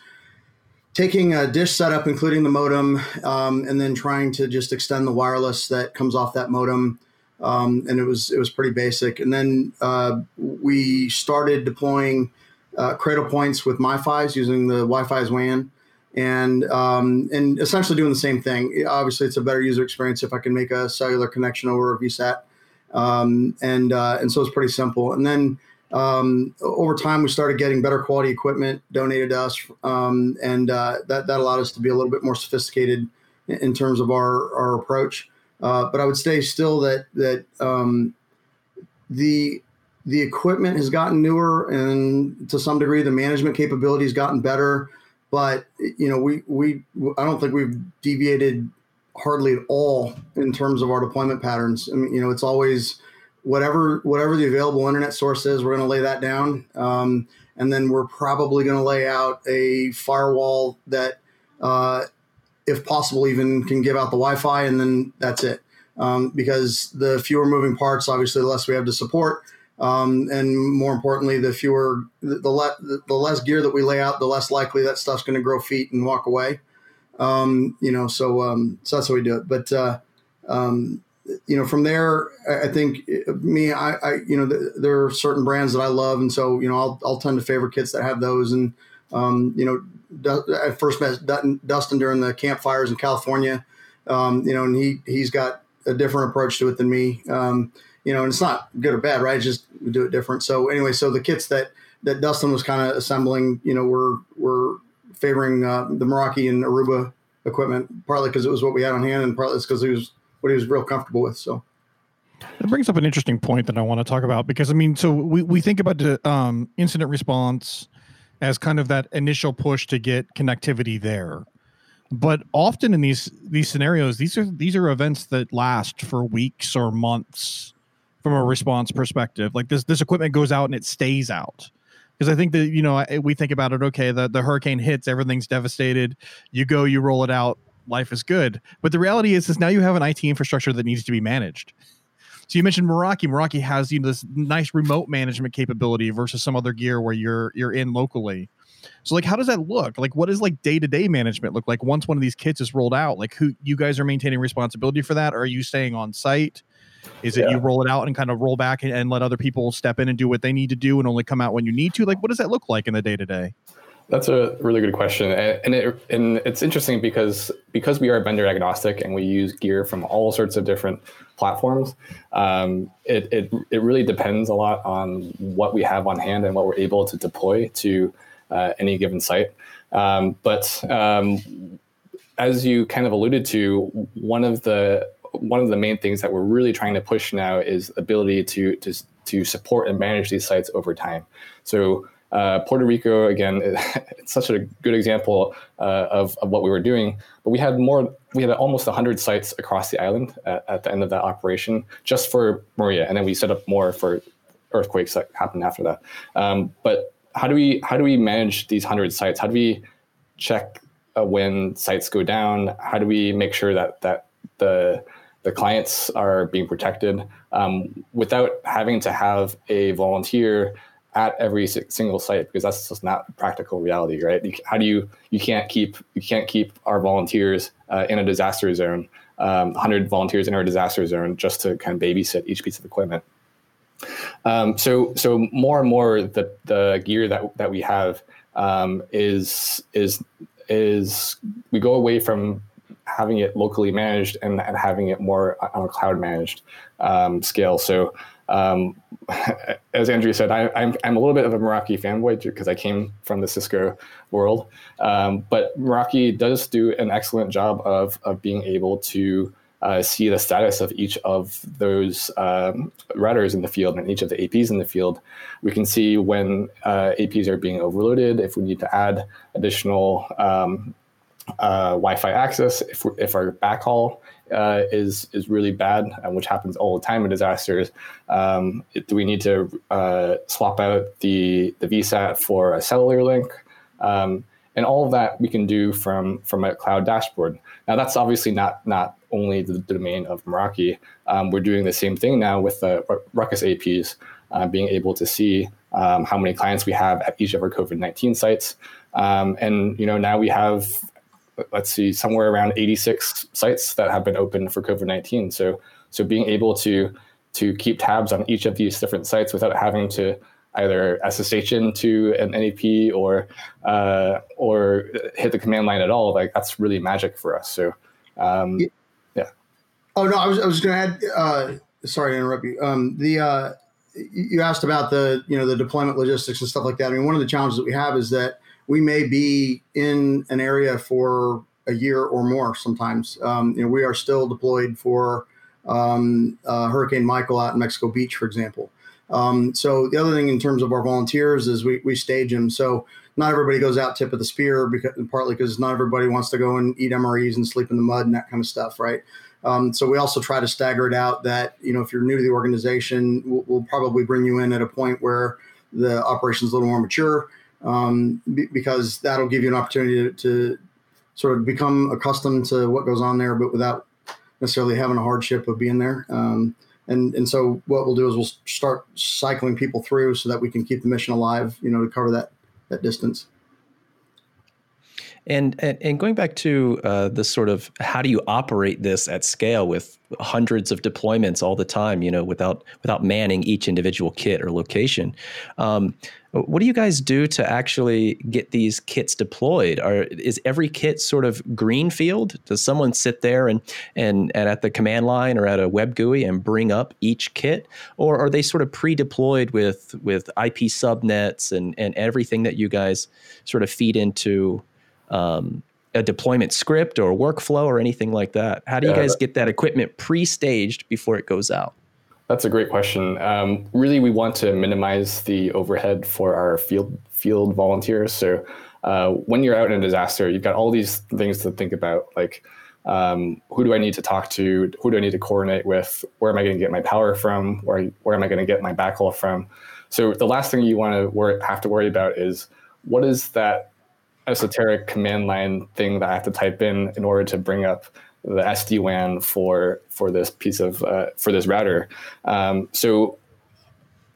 taking a dish setup, including the modem, um, and then trying to just extend the wireless that comes off that modem. Um, and it was it was pretty basic. And then uh, we started deploying uh, Cradlepoints with MiFi's using the Wi-Fi's WAN, and um, and essentially doing the same thing. Obviously, it's a better user experience if I can make a cellular connection over a VSAT, um, and uh, and so it's pretty simple. And then um, over time, we started getting better quality equipment donated to us, um, and uh, that that allowed us to be a little bit more sophisticated in terms of our our approach. Uh, but I would say still that that um, the the equipment has gotten newer and to some degree the management capability has gotten better. But you know, we we I don't think we've deviated hardly at all in terms of our deployment patterns. I mean, you know, it's always whatever whatever the available internet source is, we're going to lay that down, um, and then we're probably going to lay out a firewall that, uh, if possible, even can give out the Wi-Fi, and then that's it. Um, because the fewer moving parts, obviously, the less we have to support. Um, and more importantly, the fewer, the, the, le- the less gear that we lay out, the less likely that stuff's going to grow feet and walk away. Um, you know, so um, so that's how we do it. But uh, um, you know, from there, I think me, I, I you know, th- there are certain brands that I love, and so you know, I'll I'll tend to favor kits that have those. And um, you know, I first met Dustin during the campfires in California. Um, you know, and he he's got a different approach to it than me. Um, you know, and it's not good or bad, right? It's just do it different. So anyway, so the kits that that Dustin was kind of assembling, you know, were were favoring uh, the Meraki and Aruba equipment, partly because it was what we had on hand, and partly it's because he was what he was real comfortable with. So that brings up an interesting point that I want to talk about because I mean, so we we think about the um, incident response as kind of that initial push to get connectivity there, but often in these these scenarios, these are these are events that last for weeks or months from a response perspective. Like this this equipment goes out and it stays out because I think that you know we think about it. Okay, the the hurricane hits, everything's devastated. You go, you roll it out, life is good. But the reality is, is now you have an IT infrastructure that needs to be managed. So you mentioned Meraki. Meraki has you know this nice remote management capability versus some other gear where you're you're in locally. So like, how does that look? Like, what does like day to day management look like once one of these kits is rolled out? Like, who you guys are maintaining responsibility for that? Or are you staying on site? Is it yeah. you roll it out and kind of roll back and, and, let other people step in and do what they need to do and only come out when you need to? Like, what does that look like in the day to day? That's a really good question, and it, and it's interesting because because we are vendor agnostic and we use gear from all sorts of different platforms. Um, it, it it really depends a lot on what we have on hand and what we're able to deploy to uh, any given site. Um, but um, as you kind of alluded to, one of the one of the main things that we're really trying to push now is ability to to to support and manage these sites over time. So uh, Puerto Rico, again, it's such a good example uh, of, of what we were doing. But we had more, we had almost 100 sites across the island at, at, the end of that operation just for Maria. And then we set up more for earthquakes that happened after that. Um, but how do we how do we manage these 100 sites? How do we check uh, when sites go down? How do we make sure that that the the clients are being protected um, without having to have a volunteer at every single site because that's just not practical reality, right? How do you you can't keep you can't keep our volunteers uh, in a disaster zone, um, 100 volunteers in our disaster zone just to kind of babysit each piece of equipment. Um, so so more and more the the gear that that we have um, is is is we go away from having it locally managed and, and having it more on a cloud managed um, scale. So um, as Andrea said, I, am I'm, I'm a little bit of a Meraki fanboy because I came from the Cisco world. Um, but Meraki does do an excellent job of, of being able to uh, see the status of each of those um, routers in the field and each of the APs in the field. We can see when uh, APs are being overloaded, if we need to add additional um, uh, Wi-Fi access, if, if our backhaul uh, is is really bad, uh, which happens all the time in disasters. Um, do we need to uh, swap out the the VSAT for a cellular link? Um, and all of that we can do from from a cloud dashboard. Now that's obviously not not only the, domain of Meraki. Um, we're doing the same thing now with the Ruckus APs, uh, being able to see um, how many clients we have at each of our COVID nineteen sites. Um, and you know now we have let's see, somewhere around 86 sites that have been open for COVID 19. So, so being able to to keep tabs on each of these different sites without having to either SSH into an AP or uh, or hit the command line at all, like that's really magic for us. So, um, yeah. Oh no, I was I was going to add. Uh, sorry to interrupt you. Um, the uh, you asked about the you know the deployment logistics and stuff like that. I mean, one of the challenges that we have is that we may be in an area for a year or more sometimes. Um, you know, we are still deployed for um, uh, Hurricane Michael out in Mexico Beach, for example. Um, so the other thing in terms of our volunteers is we, we stage them. So not everybody goes out tip of the spear because partly because not everybody wants to go and eat MREs and sleep in the mud and that kind of stuff, right? Um, so we also try to stagger it out that you know if you're new to the organization, we'll, we'll probably bring you in at a point where the operation is a little more mature um, because that'll give you an opportunity to, to, sort of become accustomed to what goes on there, but without necessarily having a hardship of being there. Um, and and so what we'll do is we'll start cycling people through so that we can keep the mission alive, you know, to cover that that distance. And, and, and going back to uh, the sort of how do you operate this at scale with hundreds of deployments all the time, you know, without without manning each individual kit or location. Um, what do you guys do to actually get these kits deployed? Are is every kit sort of greenfield? Does someone sit there and, and and at the command line or at a web GUI and bring up each kit, or are they sort of pre-deployed with with IP subnets and and everything that you guys sort of feed into um, a deployment script or workflow or anything like that? How do you yeah, guys get that equipment pre-staged before it goes out? That's a great question. Um, really, we want to minimize the overhead for our field field volunteers. So uh, when you're out in a disaster, you've got all these things to think about, like um, who do I need to talk to? Who do I need to coordinate with? Where am I going to get my power from? Where where am I going to get my backhaul from? So the last thing you want to have to worry about is what is that esoteric command line thing that I have to type in in order to bring up the SD WAN for for this piece of uh, for this router. Um, so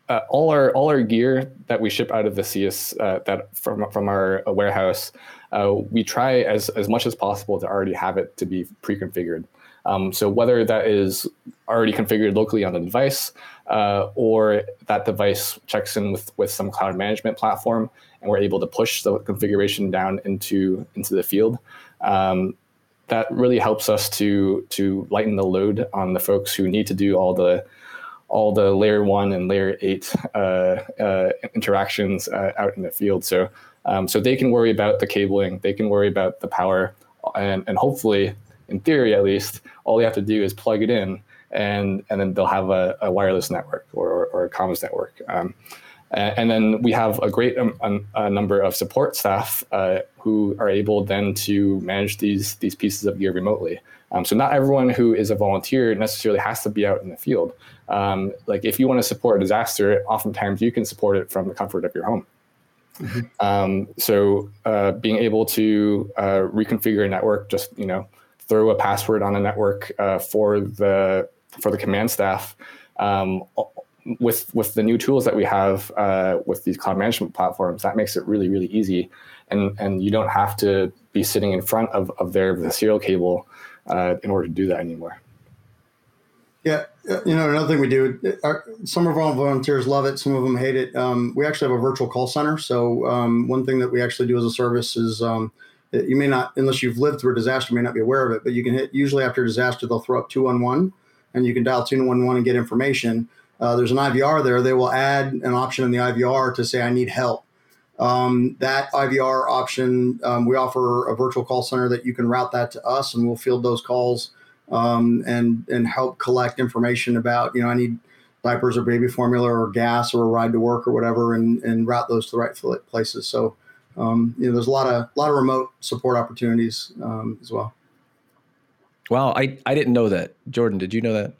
uh, all our all our gear that we ship out of the CS uh, that from from our warehouse, uh, we try as as much as possible to already have it to be pre-configured. Um, so whether that is already configured locally on the device, uh, or that device checks in with with some cloud management platform and we're able to push the configuration down into into the field. Um, that really helps us to to lighten the load on the folks who need to do all the all the layer one and layer eight uh, uh, interactions uh, out in the field. So um, so they can worry about the cabling, they can worry about the power, and and hopefully, in theory at least, all they have to do is plug it in, and and then they'll have a, a wireless network or, or, a comms network. Um, and then we have a great um, a number of support staff uh, who are able then to manage these these pieces of gear remotely. Um, so not everyone who is a volunteer necessarily has to be out in the field. Um, like if you want to support a disaster, oftentimes you can support it from the comfort of your home. Mm-hmm. Um, so uh, being able to uh, reconfigure a network, just you know, throw a password on a network uh, for the for the command staff. Um, with with the new tools that we have uh, with these cloud management platforms, that makes it really really easy, and and you don't have to be sitting in front of of their the serial cable uh, in order to do that anymore. Yeah, you know another thing we do. Our, some of our volunteers love it, some of them hate it. Um, we actually have a virtual call center. So um, one thing that we actually do as a service is. Um, you may not, unless you've lived through a disaster, you may not be aware of it, but you can hit, usually after a disaster, they'll throw up 211 and you can dial 211 and get information uh, there's an IVR there, they will add an option in the IVR to say, I need help. Um, that IVR option, um, we offer a virtual call center that you can route that to us and we'll field those calls um, and, and help collect information about, you know, I need diapers or baby formula or gas or a ride to work or whatever and, and route those to the right places. So, um, you know, there's a lot of, a lot of remote support opportunities um, as well. Wow. I, I didn't know that. Jordan, did you know that?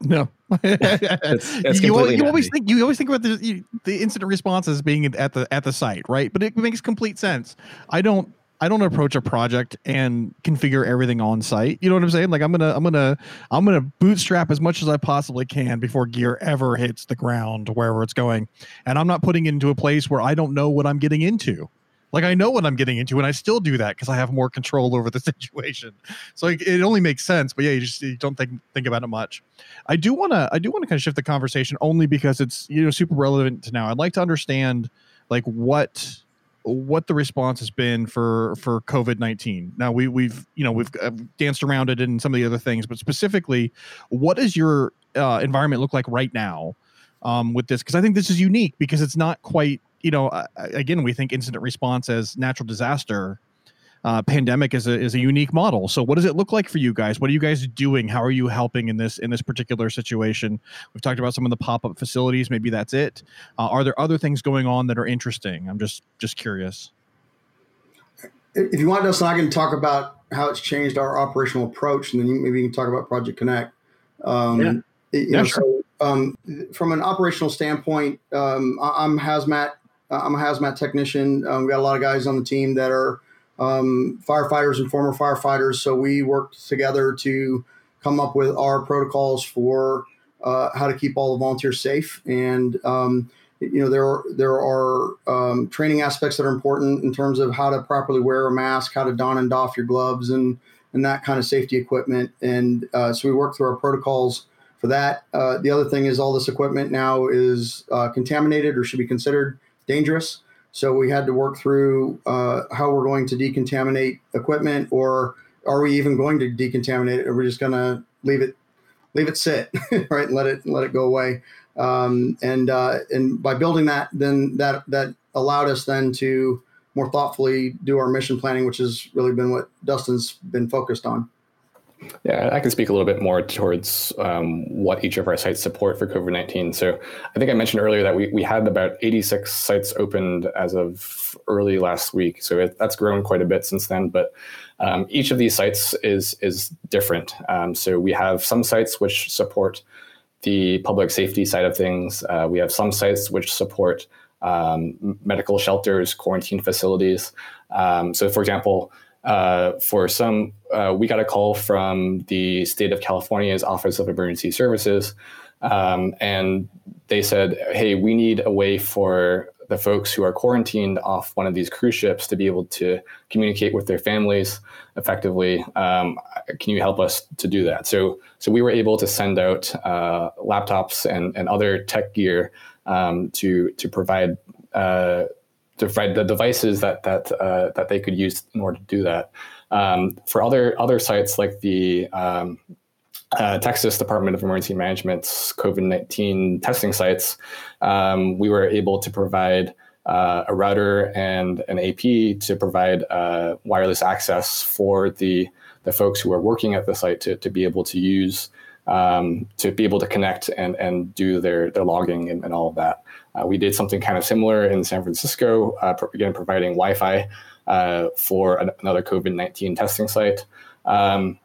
No, that's, that's you, you always think you always think about the the incident response as being at the at the site, right? But it makes complete sense. I don't I don't approach a project and configure everything on site. You know what I'm saying? Like I'm gonna I'm gonna I'm gonna bootstrap as much as I possibly can before gear ever hits the ground wherever it's going, and I'm not putting it into a place where I don't know what I'm getting into. Like I know what I'm getting into, and I still do that because I have more control over the situation. So like, it only makes sense. But yeah, you just you don't think think about it much. I do want to I do want to kind of shift the conversation only because it's you know super relevant to now. I'd like to understand like what what the response has been for for COVID nineteen. Now we we've you know we've uh, danced around it and some of the other things, but specifically, what does your uh, environment look like right now um, with this? Because I think this is unique because it's not quite you know, uh, again, we think incident response as natural disaster. uh, pandemic is a is a unique model. So, what does it look like for you guys? What are you guys doing? How are you helping in this in this particular situation? We've talked about some of the pop up facilities. Maybe that's it. Uh, are there other things going on that are interesting? I'm just just curious. If you want us, I can talk about how it's changed our operational approach, and then you, maybe you can talk about Project Connect. Um, yeah. You know, sure. so, um, from an operational standpoint, um, I'm hazmat. I'm a hazmat technician. Um, we got a lot of guys on the team that are um, firefighters and former firefighters. So we worked together to come up with our protocols for uh, how to keep all the volunteers safe. And um, you know there are, there are um, training aspects that are important in terms of how to properly wear a mask, how to don and doff your gloves, and and that kind of safety equipment. And uh, so we work through our protocols for that. Uh, the other thing is all this equipment now is uh, contaminated or should be considered dangerous. So we had to work through uh, how we're going to decontaminate equipment, or are we even going to decontaminate it? Or we're just going to leave it leave it sit, right, let it let it go away. Um, and uh, and by building that, then that that allowed us then to more thoughtfully do our mission planning, which has really been what Dustin's been focused on. Yeah, I can speak a little bit more towards um, what each of our sites support for COVID 19. So I think I mentioned earlier that we, we had about 86 sites opened as of early last week. So it, that's grown quite a bit since then. But um, each of these sites is, is different. Um, so we have some sites which support the public safety side of things, uh, we have some sites which support um, medical shelters, quarantine facilities. Um, so, for example, uh, for some, uh, we got a call from the state of California's Office of Emergency Services, um, and they said, "Hey, we need a way for the folks who are quarantined off one of these cruise ships to be able to communicate with their families effectively. Um, can you help us to do that?" So, so we were able to send out uh, laptops and, and other tech gear um, to to provide uh, to provide the devices that that uh, that they could use in order to do that. Um, for other other sites like the um, uh, Texas Department of Emergency Management's COVID nineteen testing sites, um, we were able to provide uh, a router and an AP to provide uh, wireless access for the the folks who are working at the site to, to be able to use um, to be able to connect and and do their their logging and, and all of that. Uh, we did something kind of similar in San Francisco, uh, again, providing Wi Fi uh, for an, another COVID 19 testing site. Um,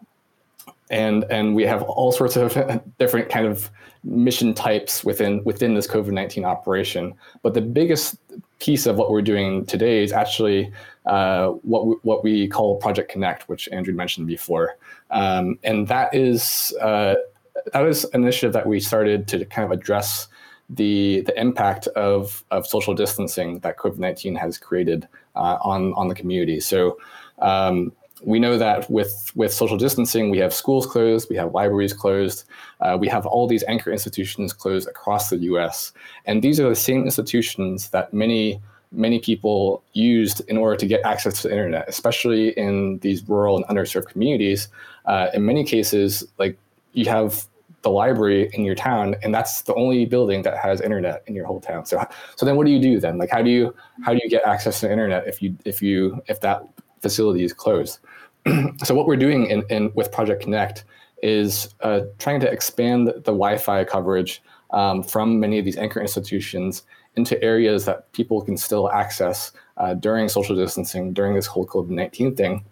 and, and we have all sorts of different kind of mission types within, within this COVID 19 operation. But the biggest piece of what we're doing today is actually uh, what, we, what we call Project Connect, which Andrew mentioned before. Um, and that is, uh, that is an initiative that we started to kind of address the the impact of of social distancing that COVID nineteen has created uh, on on the community. So. Um, we know that with, with social distancing, we have schools closed, we have libraries closed, uh, we have all these anchor institutions closed across the U.S. And these are the same institutions that many many people used in order to get access to the internet, especially in these rural and underserved communities. Uh, in many cases, like you have the library in your town and that's the only building that has internet in your whole town. So so then what do you do then? Like how do you how do you get access to internet if you if you if that facility is closed? So what we're doing in, in with project connect is uh, trying to expand the wi-fi coverage um, from many of these anchor institutions into areas that people can still access uh, during social distancing during this whole covid-19 thing.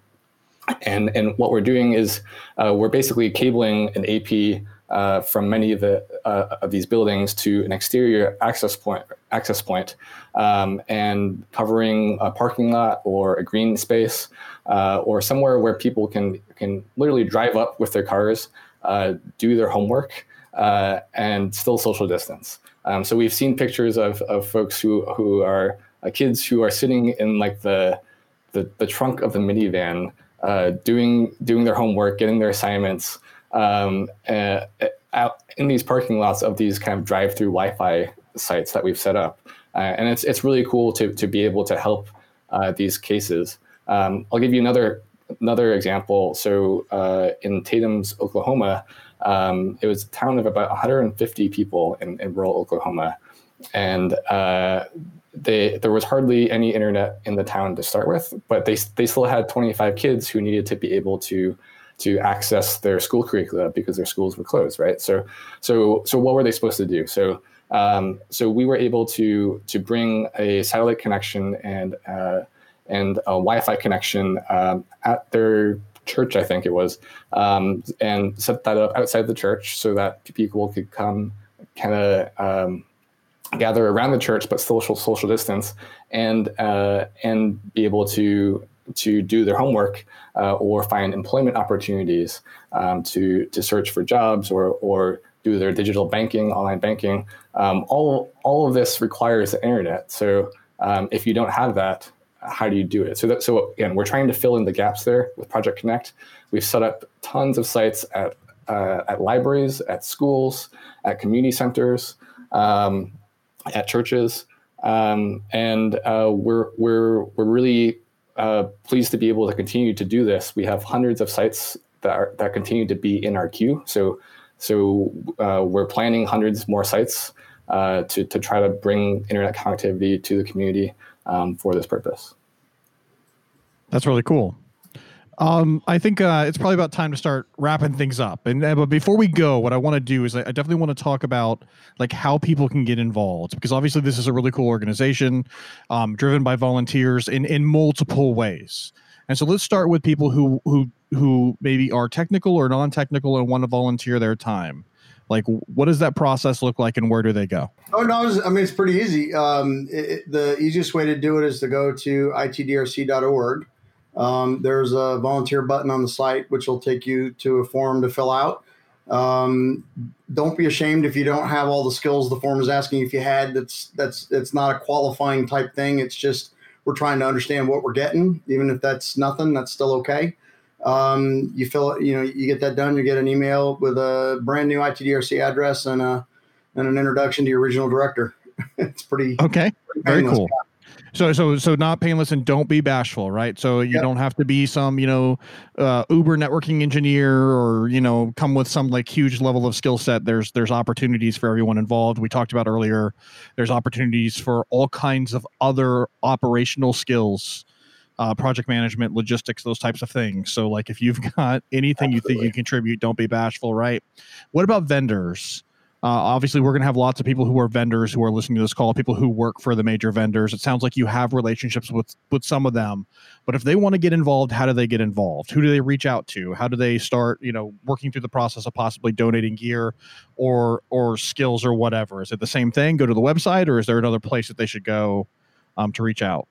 And and what we're doing is uh, we're basically cabling an ap uh, from many of the uh, of these buildings to an exterior access point access point, um, and covering a parking lot or a green space uh, or somewhere where people can can literally drive up with their cars, uh, do their homework, uh, and still social distance. Um, so we've seen pictures of, of folks who who are uh, kids who are sitting in like the the, the trunk of the minivan, doing doing their homework, getting their assignments um, uh, out in these parking lots of these kind of drive-through Wi-Fi sites that we've set up, uh, and it's it's really cool to to be able to help uh, these cases. Um, I'll give you another another example. So uh, in Tatums, Oklahoma, um, it was a town of about 150 people in, in rural Oklahoma, and uh, they there was hardly any internet in the town to start with, but they they still had 25 kids who needed to be able to to access their school curricula because their schools were closed, right? So so so what were they supposed to do? So um, so we were able to to bring a satellite connection and uh, and a Wi-Fi connection um, at their church, I think it was, um, and set that up outside the church so that people could come kind of um, gather around the church, but social social distance, and uh, and be able to to do their homework uh, or find employment opportunities um, to to search for jobs or or do their digital banking, online banking. Um, all all of this requires the internet. So um, if you don't have that, how do you do it? So that, so again, we're trying to fill in the gaps there with Project Connect. We've set up tons of sites at uh, at libraries, at schools, at community centers, um, at churches, um, and uh, we're we're we're really uh, pleased to be able to continue to do this. We have hundreds of sites that are, that continue to be in our queue. So so uh, we're planning hundreds more sites uh, to to try to bring internet connectivity to the community um, for this purpose. That's really cool. Um, I think uh, it's probably about time to start wrapping things up. And uh, but before we go, what I want to do is I, I definitely want to talk about like how people can get involved because obviously this is a really cool organization, um, driven by volunteers in in multiple ways. And so let's start with people who who who maybe are technical or non-technical and want to volunteer their time. Like, what does that process look like, and where do they go? Oh no, I mean it's pretty easy. Um, it, the easiest way to do it is to go to itdrc.org um, there's a volunteer button on the site which will take you to a form to fill out. Um, don't be ashamed if you don't have all the skills the form is asking if you had. That's that's it's not a qualifying type thing. It's just we're trying to understand what we're getting, even if that's nothing. That's still okay. Um, you fill it, you know, you get that done. You get an email with a brand new ITDRC address and a and an introduction to your regional director. it's pretty okay. Pretty Very cool. So so so not painless and don't be bashful, right? So you yep. don't have to be some you know uh, Uber networking engineer or you know come with some like huge level of skill set. There's there's opportunities for everyone involved. We talked about earlier. There's opportunities for all kinds of other operational skills. Uh, project management, logistics, those types of things. So, like, if you've got anything Absolutely. you think you contribute, don't be bashful, right? What about vendors? Uh, obviously, we're going to have lots of people who are vendors who are listening to this call, people who work for the major vendors. It sounds like you have relationships with with some of them, but if they want to get involved, how do they get involved? Who do they reach out to? How do they start, you know, working through the process of possibly donating gear or or skills or whatever? Is it the same thing? Go to the website, or is there another place that they should go um, to reach out?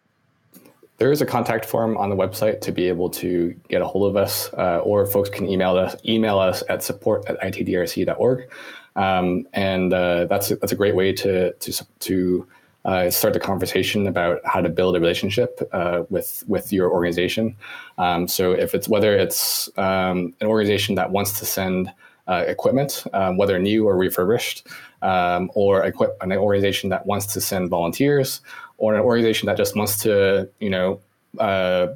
There is a contact form on the website to be able to get a hold of us, uh, or folks can email us email us at support at itdrc.org. Um, and uh, that's that's a great way to to to uh, start the conversation about how to build a relationship uh, with with your organization. Um, so if it's whether it's um, an organization that wants to send uh, equipment, um, whether new or refurbished, um, or equip- an organization that wants to send volunteers, or an organization that just wants to you know uh,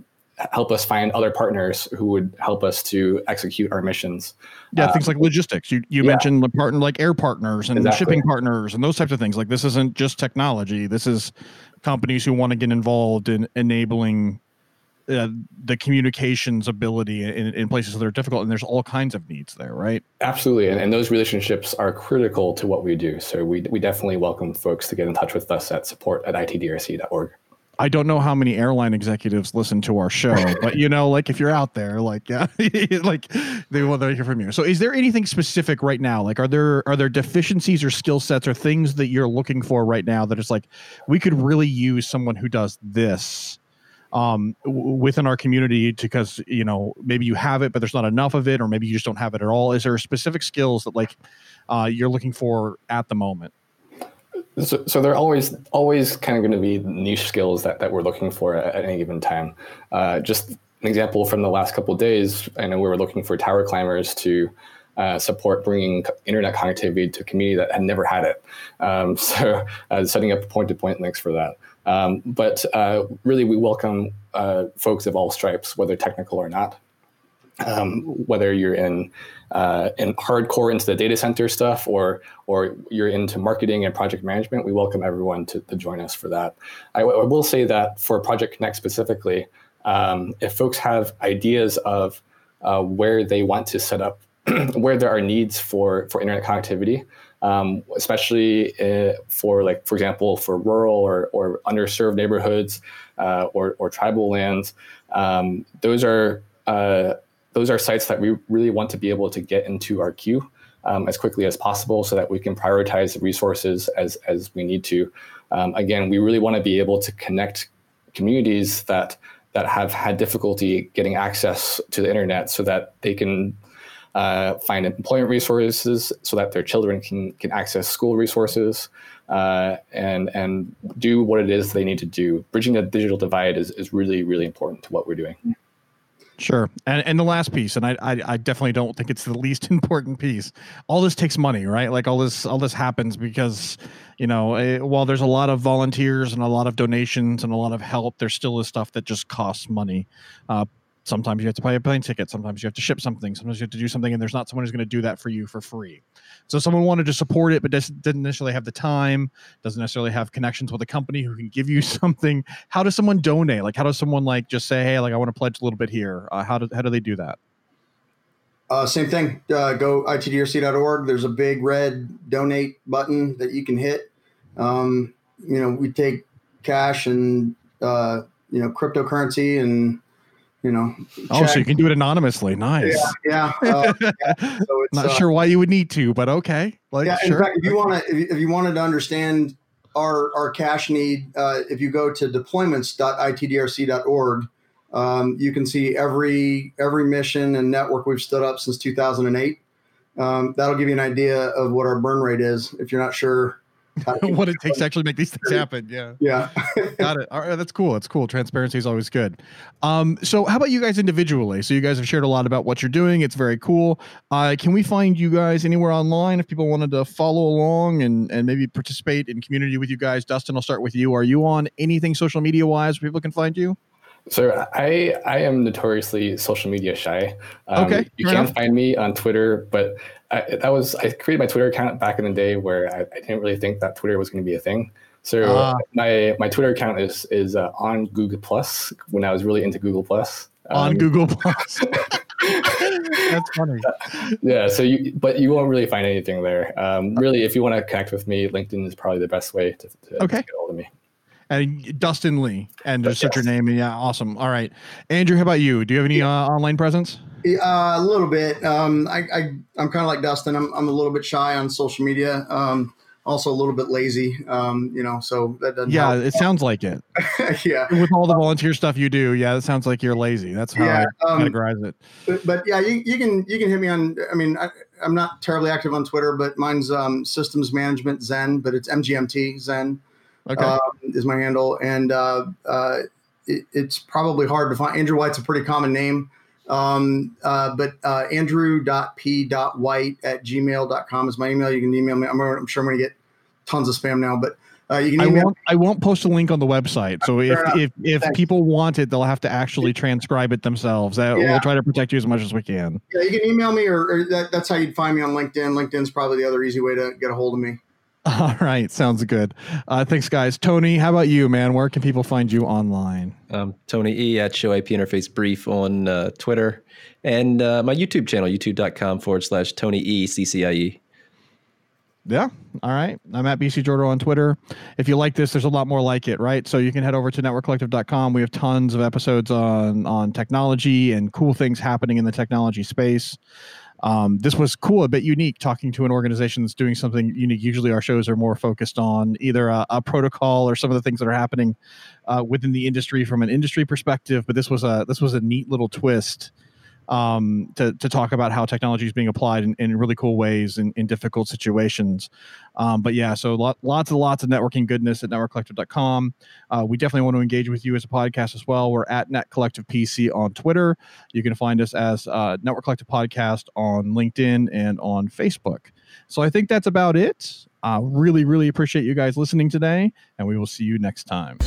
help us find other partners who would help us to execute our missions. Yeah, um, things like logistics. You you yeah. mentioned the partner like air partners and exactly. shipping partners and those types of things. Like this isn't just technology. This is companies who want to get involved in enabling uh, the communications ability in, in, places that are difficult and there's all kinds of needs there right absolutely and, and, those relationships are critical to what we do so we, we definitely welcome folks to get in touch with us at support at itdrc.org I don't know how many airline executives listen to our show, but you know, like if you're out there, like yeah, like they want to hear from you. So, is there anything specific right now? Like, are there are there deficiencies or skill sets or things that you're looking for right now that is like we could really use someone who does this um, w- within our community because you know maybe you have it, but there's not enough of it, or maybe you just don't have it at all. Is there specific skills that like uh, you're looking for at the moment? So, so there are always always kind of going to be niche skills that, that we're looking for at, any given time. Uh, just an example from the last couple days, I know we were looking for tower climbers to uh, support bringing internet connectivity to a community that had never had it. Um, so uh, setting up point-to-point links for that. Um, but uh, really, we welcome uh, folks of all stripes, whether technical or not. um, whether you're in uh, in hardcore into the data center stuff or or you're into marketing and project management, we welcome everyone to, to join us for that. I, w- I will say that for Project Connect specifically, um, if folks have ideas of uh, where they want to set up, where there are needs for for internet connectivity, um, especially uh, for like for example for rural or, or underserved neighborhoods uh, or, or tribal lands, um, those are uh, those are sites that we really want to be able to get into our queue um, as quickly as possible so that we can prioritize the resources as, as we need to. Um, again, we really want to be able to connect communities that that have had difficulty getting access to the internet so that they can uh, find employment resources so that their children can, can access school resources uh, and and do what it is they need to do. Bridging the digital divide is, is really, really important to what we're doing. Sure, and and the last piece, and I, I, I definitely don't think it's the least important piece. All this takes money, right? Like all this all this happens because you know eh, while there's a lot of volunteers and a lot of donations and a lot of help, there still is stuff that just costs money. Uh, sometimes you have to buy a plane ticket. Sometimes you have to ship something. Sometimes you have to do something and there's not someone who's going to do that for you for free. So someone wanted to support it but didn't necessarily have the time doesn't necessarily have connections with a company who can give you something. How does someone donate? Like how does someone like just say hey like i want to pledge a little bit here. Uh, how, do, how do they do that? Uh, same thing. Uh, go itdrc.org there's a big red donate button that you can hit. Um, you know we take cash and uh, you know cryptocurrency and you know. Oh, so you can do it anonymously. Nice. Yeah. yeah, uh, yeah. So Not uh, sure why you would need to, but okay. Like, yeah. Sure. In fact, if you want to, if, if, you wanted to understand our our cash need, uh, if you go to deployments.itdrc.org, um, you can see every every mission and network we've stood up since 2008. Um, that'll give you an idea of what our burn rate is. If you're not sure what it takes to actually make these things happen. Yeah. Yeah. Got it. All right. That's cool. That's cool. Transparency is always good. Um, so how about you guys individually? So you guys have shared a lot about what you're doing. It's very cool. Uh, can we find you guys anywhere online if people wanted to follow along and, and maybe participate in community with you guys? Dustin, I'll start with you. Are you on anything social media wise where people can find you? So I I am notoriously social media shy. Um, okay, you can enough. find me on Twitter, but I, that was I created my Twitter account back in the day where I, I didn't really think that Twitter was going to be a thing. So uh, my my Twitter account is is uh, on Google Plus when I was really into Google Plus. Um, on Google Plus. That's funny. Yeah. So you, but you won't really find anything there. Um, really, if you want to connect with me, LinkedIn is probably the best way to, to, okay. to get hold of me. And Dustin Lee, and just yes. your name. And yeah, awesome. All right, Andrew, how about you? Do you have any yeah. uh, online presence? Uh, a little bit. Um, I, I am kind of like Dustin. I'm I'm a little bit shy on social media. Um, also a little bit lazy. Um, you know, so that doesn't. Yeah, help. it sounds like it. yeah. With all the volunteer stuff you do, yeah, it sounds like you're lazy. That's how yeah, I um, categorize it. But, but, yeah, you, you can you can hit me on. I mean, I, am not terribly active on Twitter, but mine's um, Systems Management Zen, but it's MGMT Zen. Okay. Uh, is my handle, and uh, uh, it, it's probably hard to find. Andrew White's a pretty common name. Um, uh, but uh, andrew.p.white at gmail.com is my email. You can email me. I'm, I'm sure I'm going to get tons of spam now, but uh, you can email. I won't, I won't post a link on the website. So if, if, if people want it, they'll have to actually transcribe it themselves. Uh, yeah. We'll try to protect you as much as we can. Yeah, you can email me, or, or that, that's how you'd find me on LinkedIn. LinkedIn's probably the other easy way to get a hold of me. All right, sounds good. Uh, thanks, guys. Tony, how about you, man? Where can people find you online? Um, Tony E at Show IP Interface Brief on uh, Twitter and uh, my YouTube channel, youtube.com forward slash Tony E CCIE. Yeah. All right. I'm at BC Jordo on Twitter. If you like this, there's a lot more like it, right? So you can head over to networkcollective.com. We have tons of episodes on on technology and cool things happening in the technology space um, this was cool, a bit unique talking to an organization that's doing something unique. Usually, our shows are more focused on either a, a protocol or some of the things that are happening uh, within the industry from an industry perspective. But this was a this was a neat little twist um, to, to talk about how technology is being applied in, in really cool ways in, in difficult situations. Um, but yeah, so lot, lots and lots of networking goodness at networkcollective.com. Uh, we definitely want to engage with you as a podcast as well. We're at Net Collective PC on Twitter. You can find us as uh, Network Collective Podcast on LinkedIn and on Facebook. So I think that's about it. Uh, really, really appreciate you guys listening today, and we will see you next time.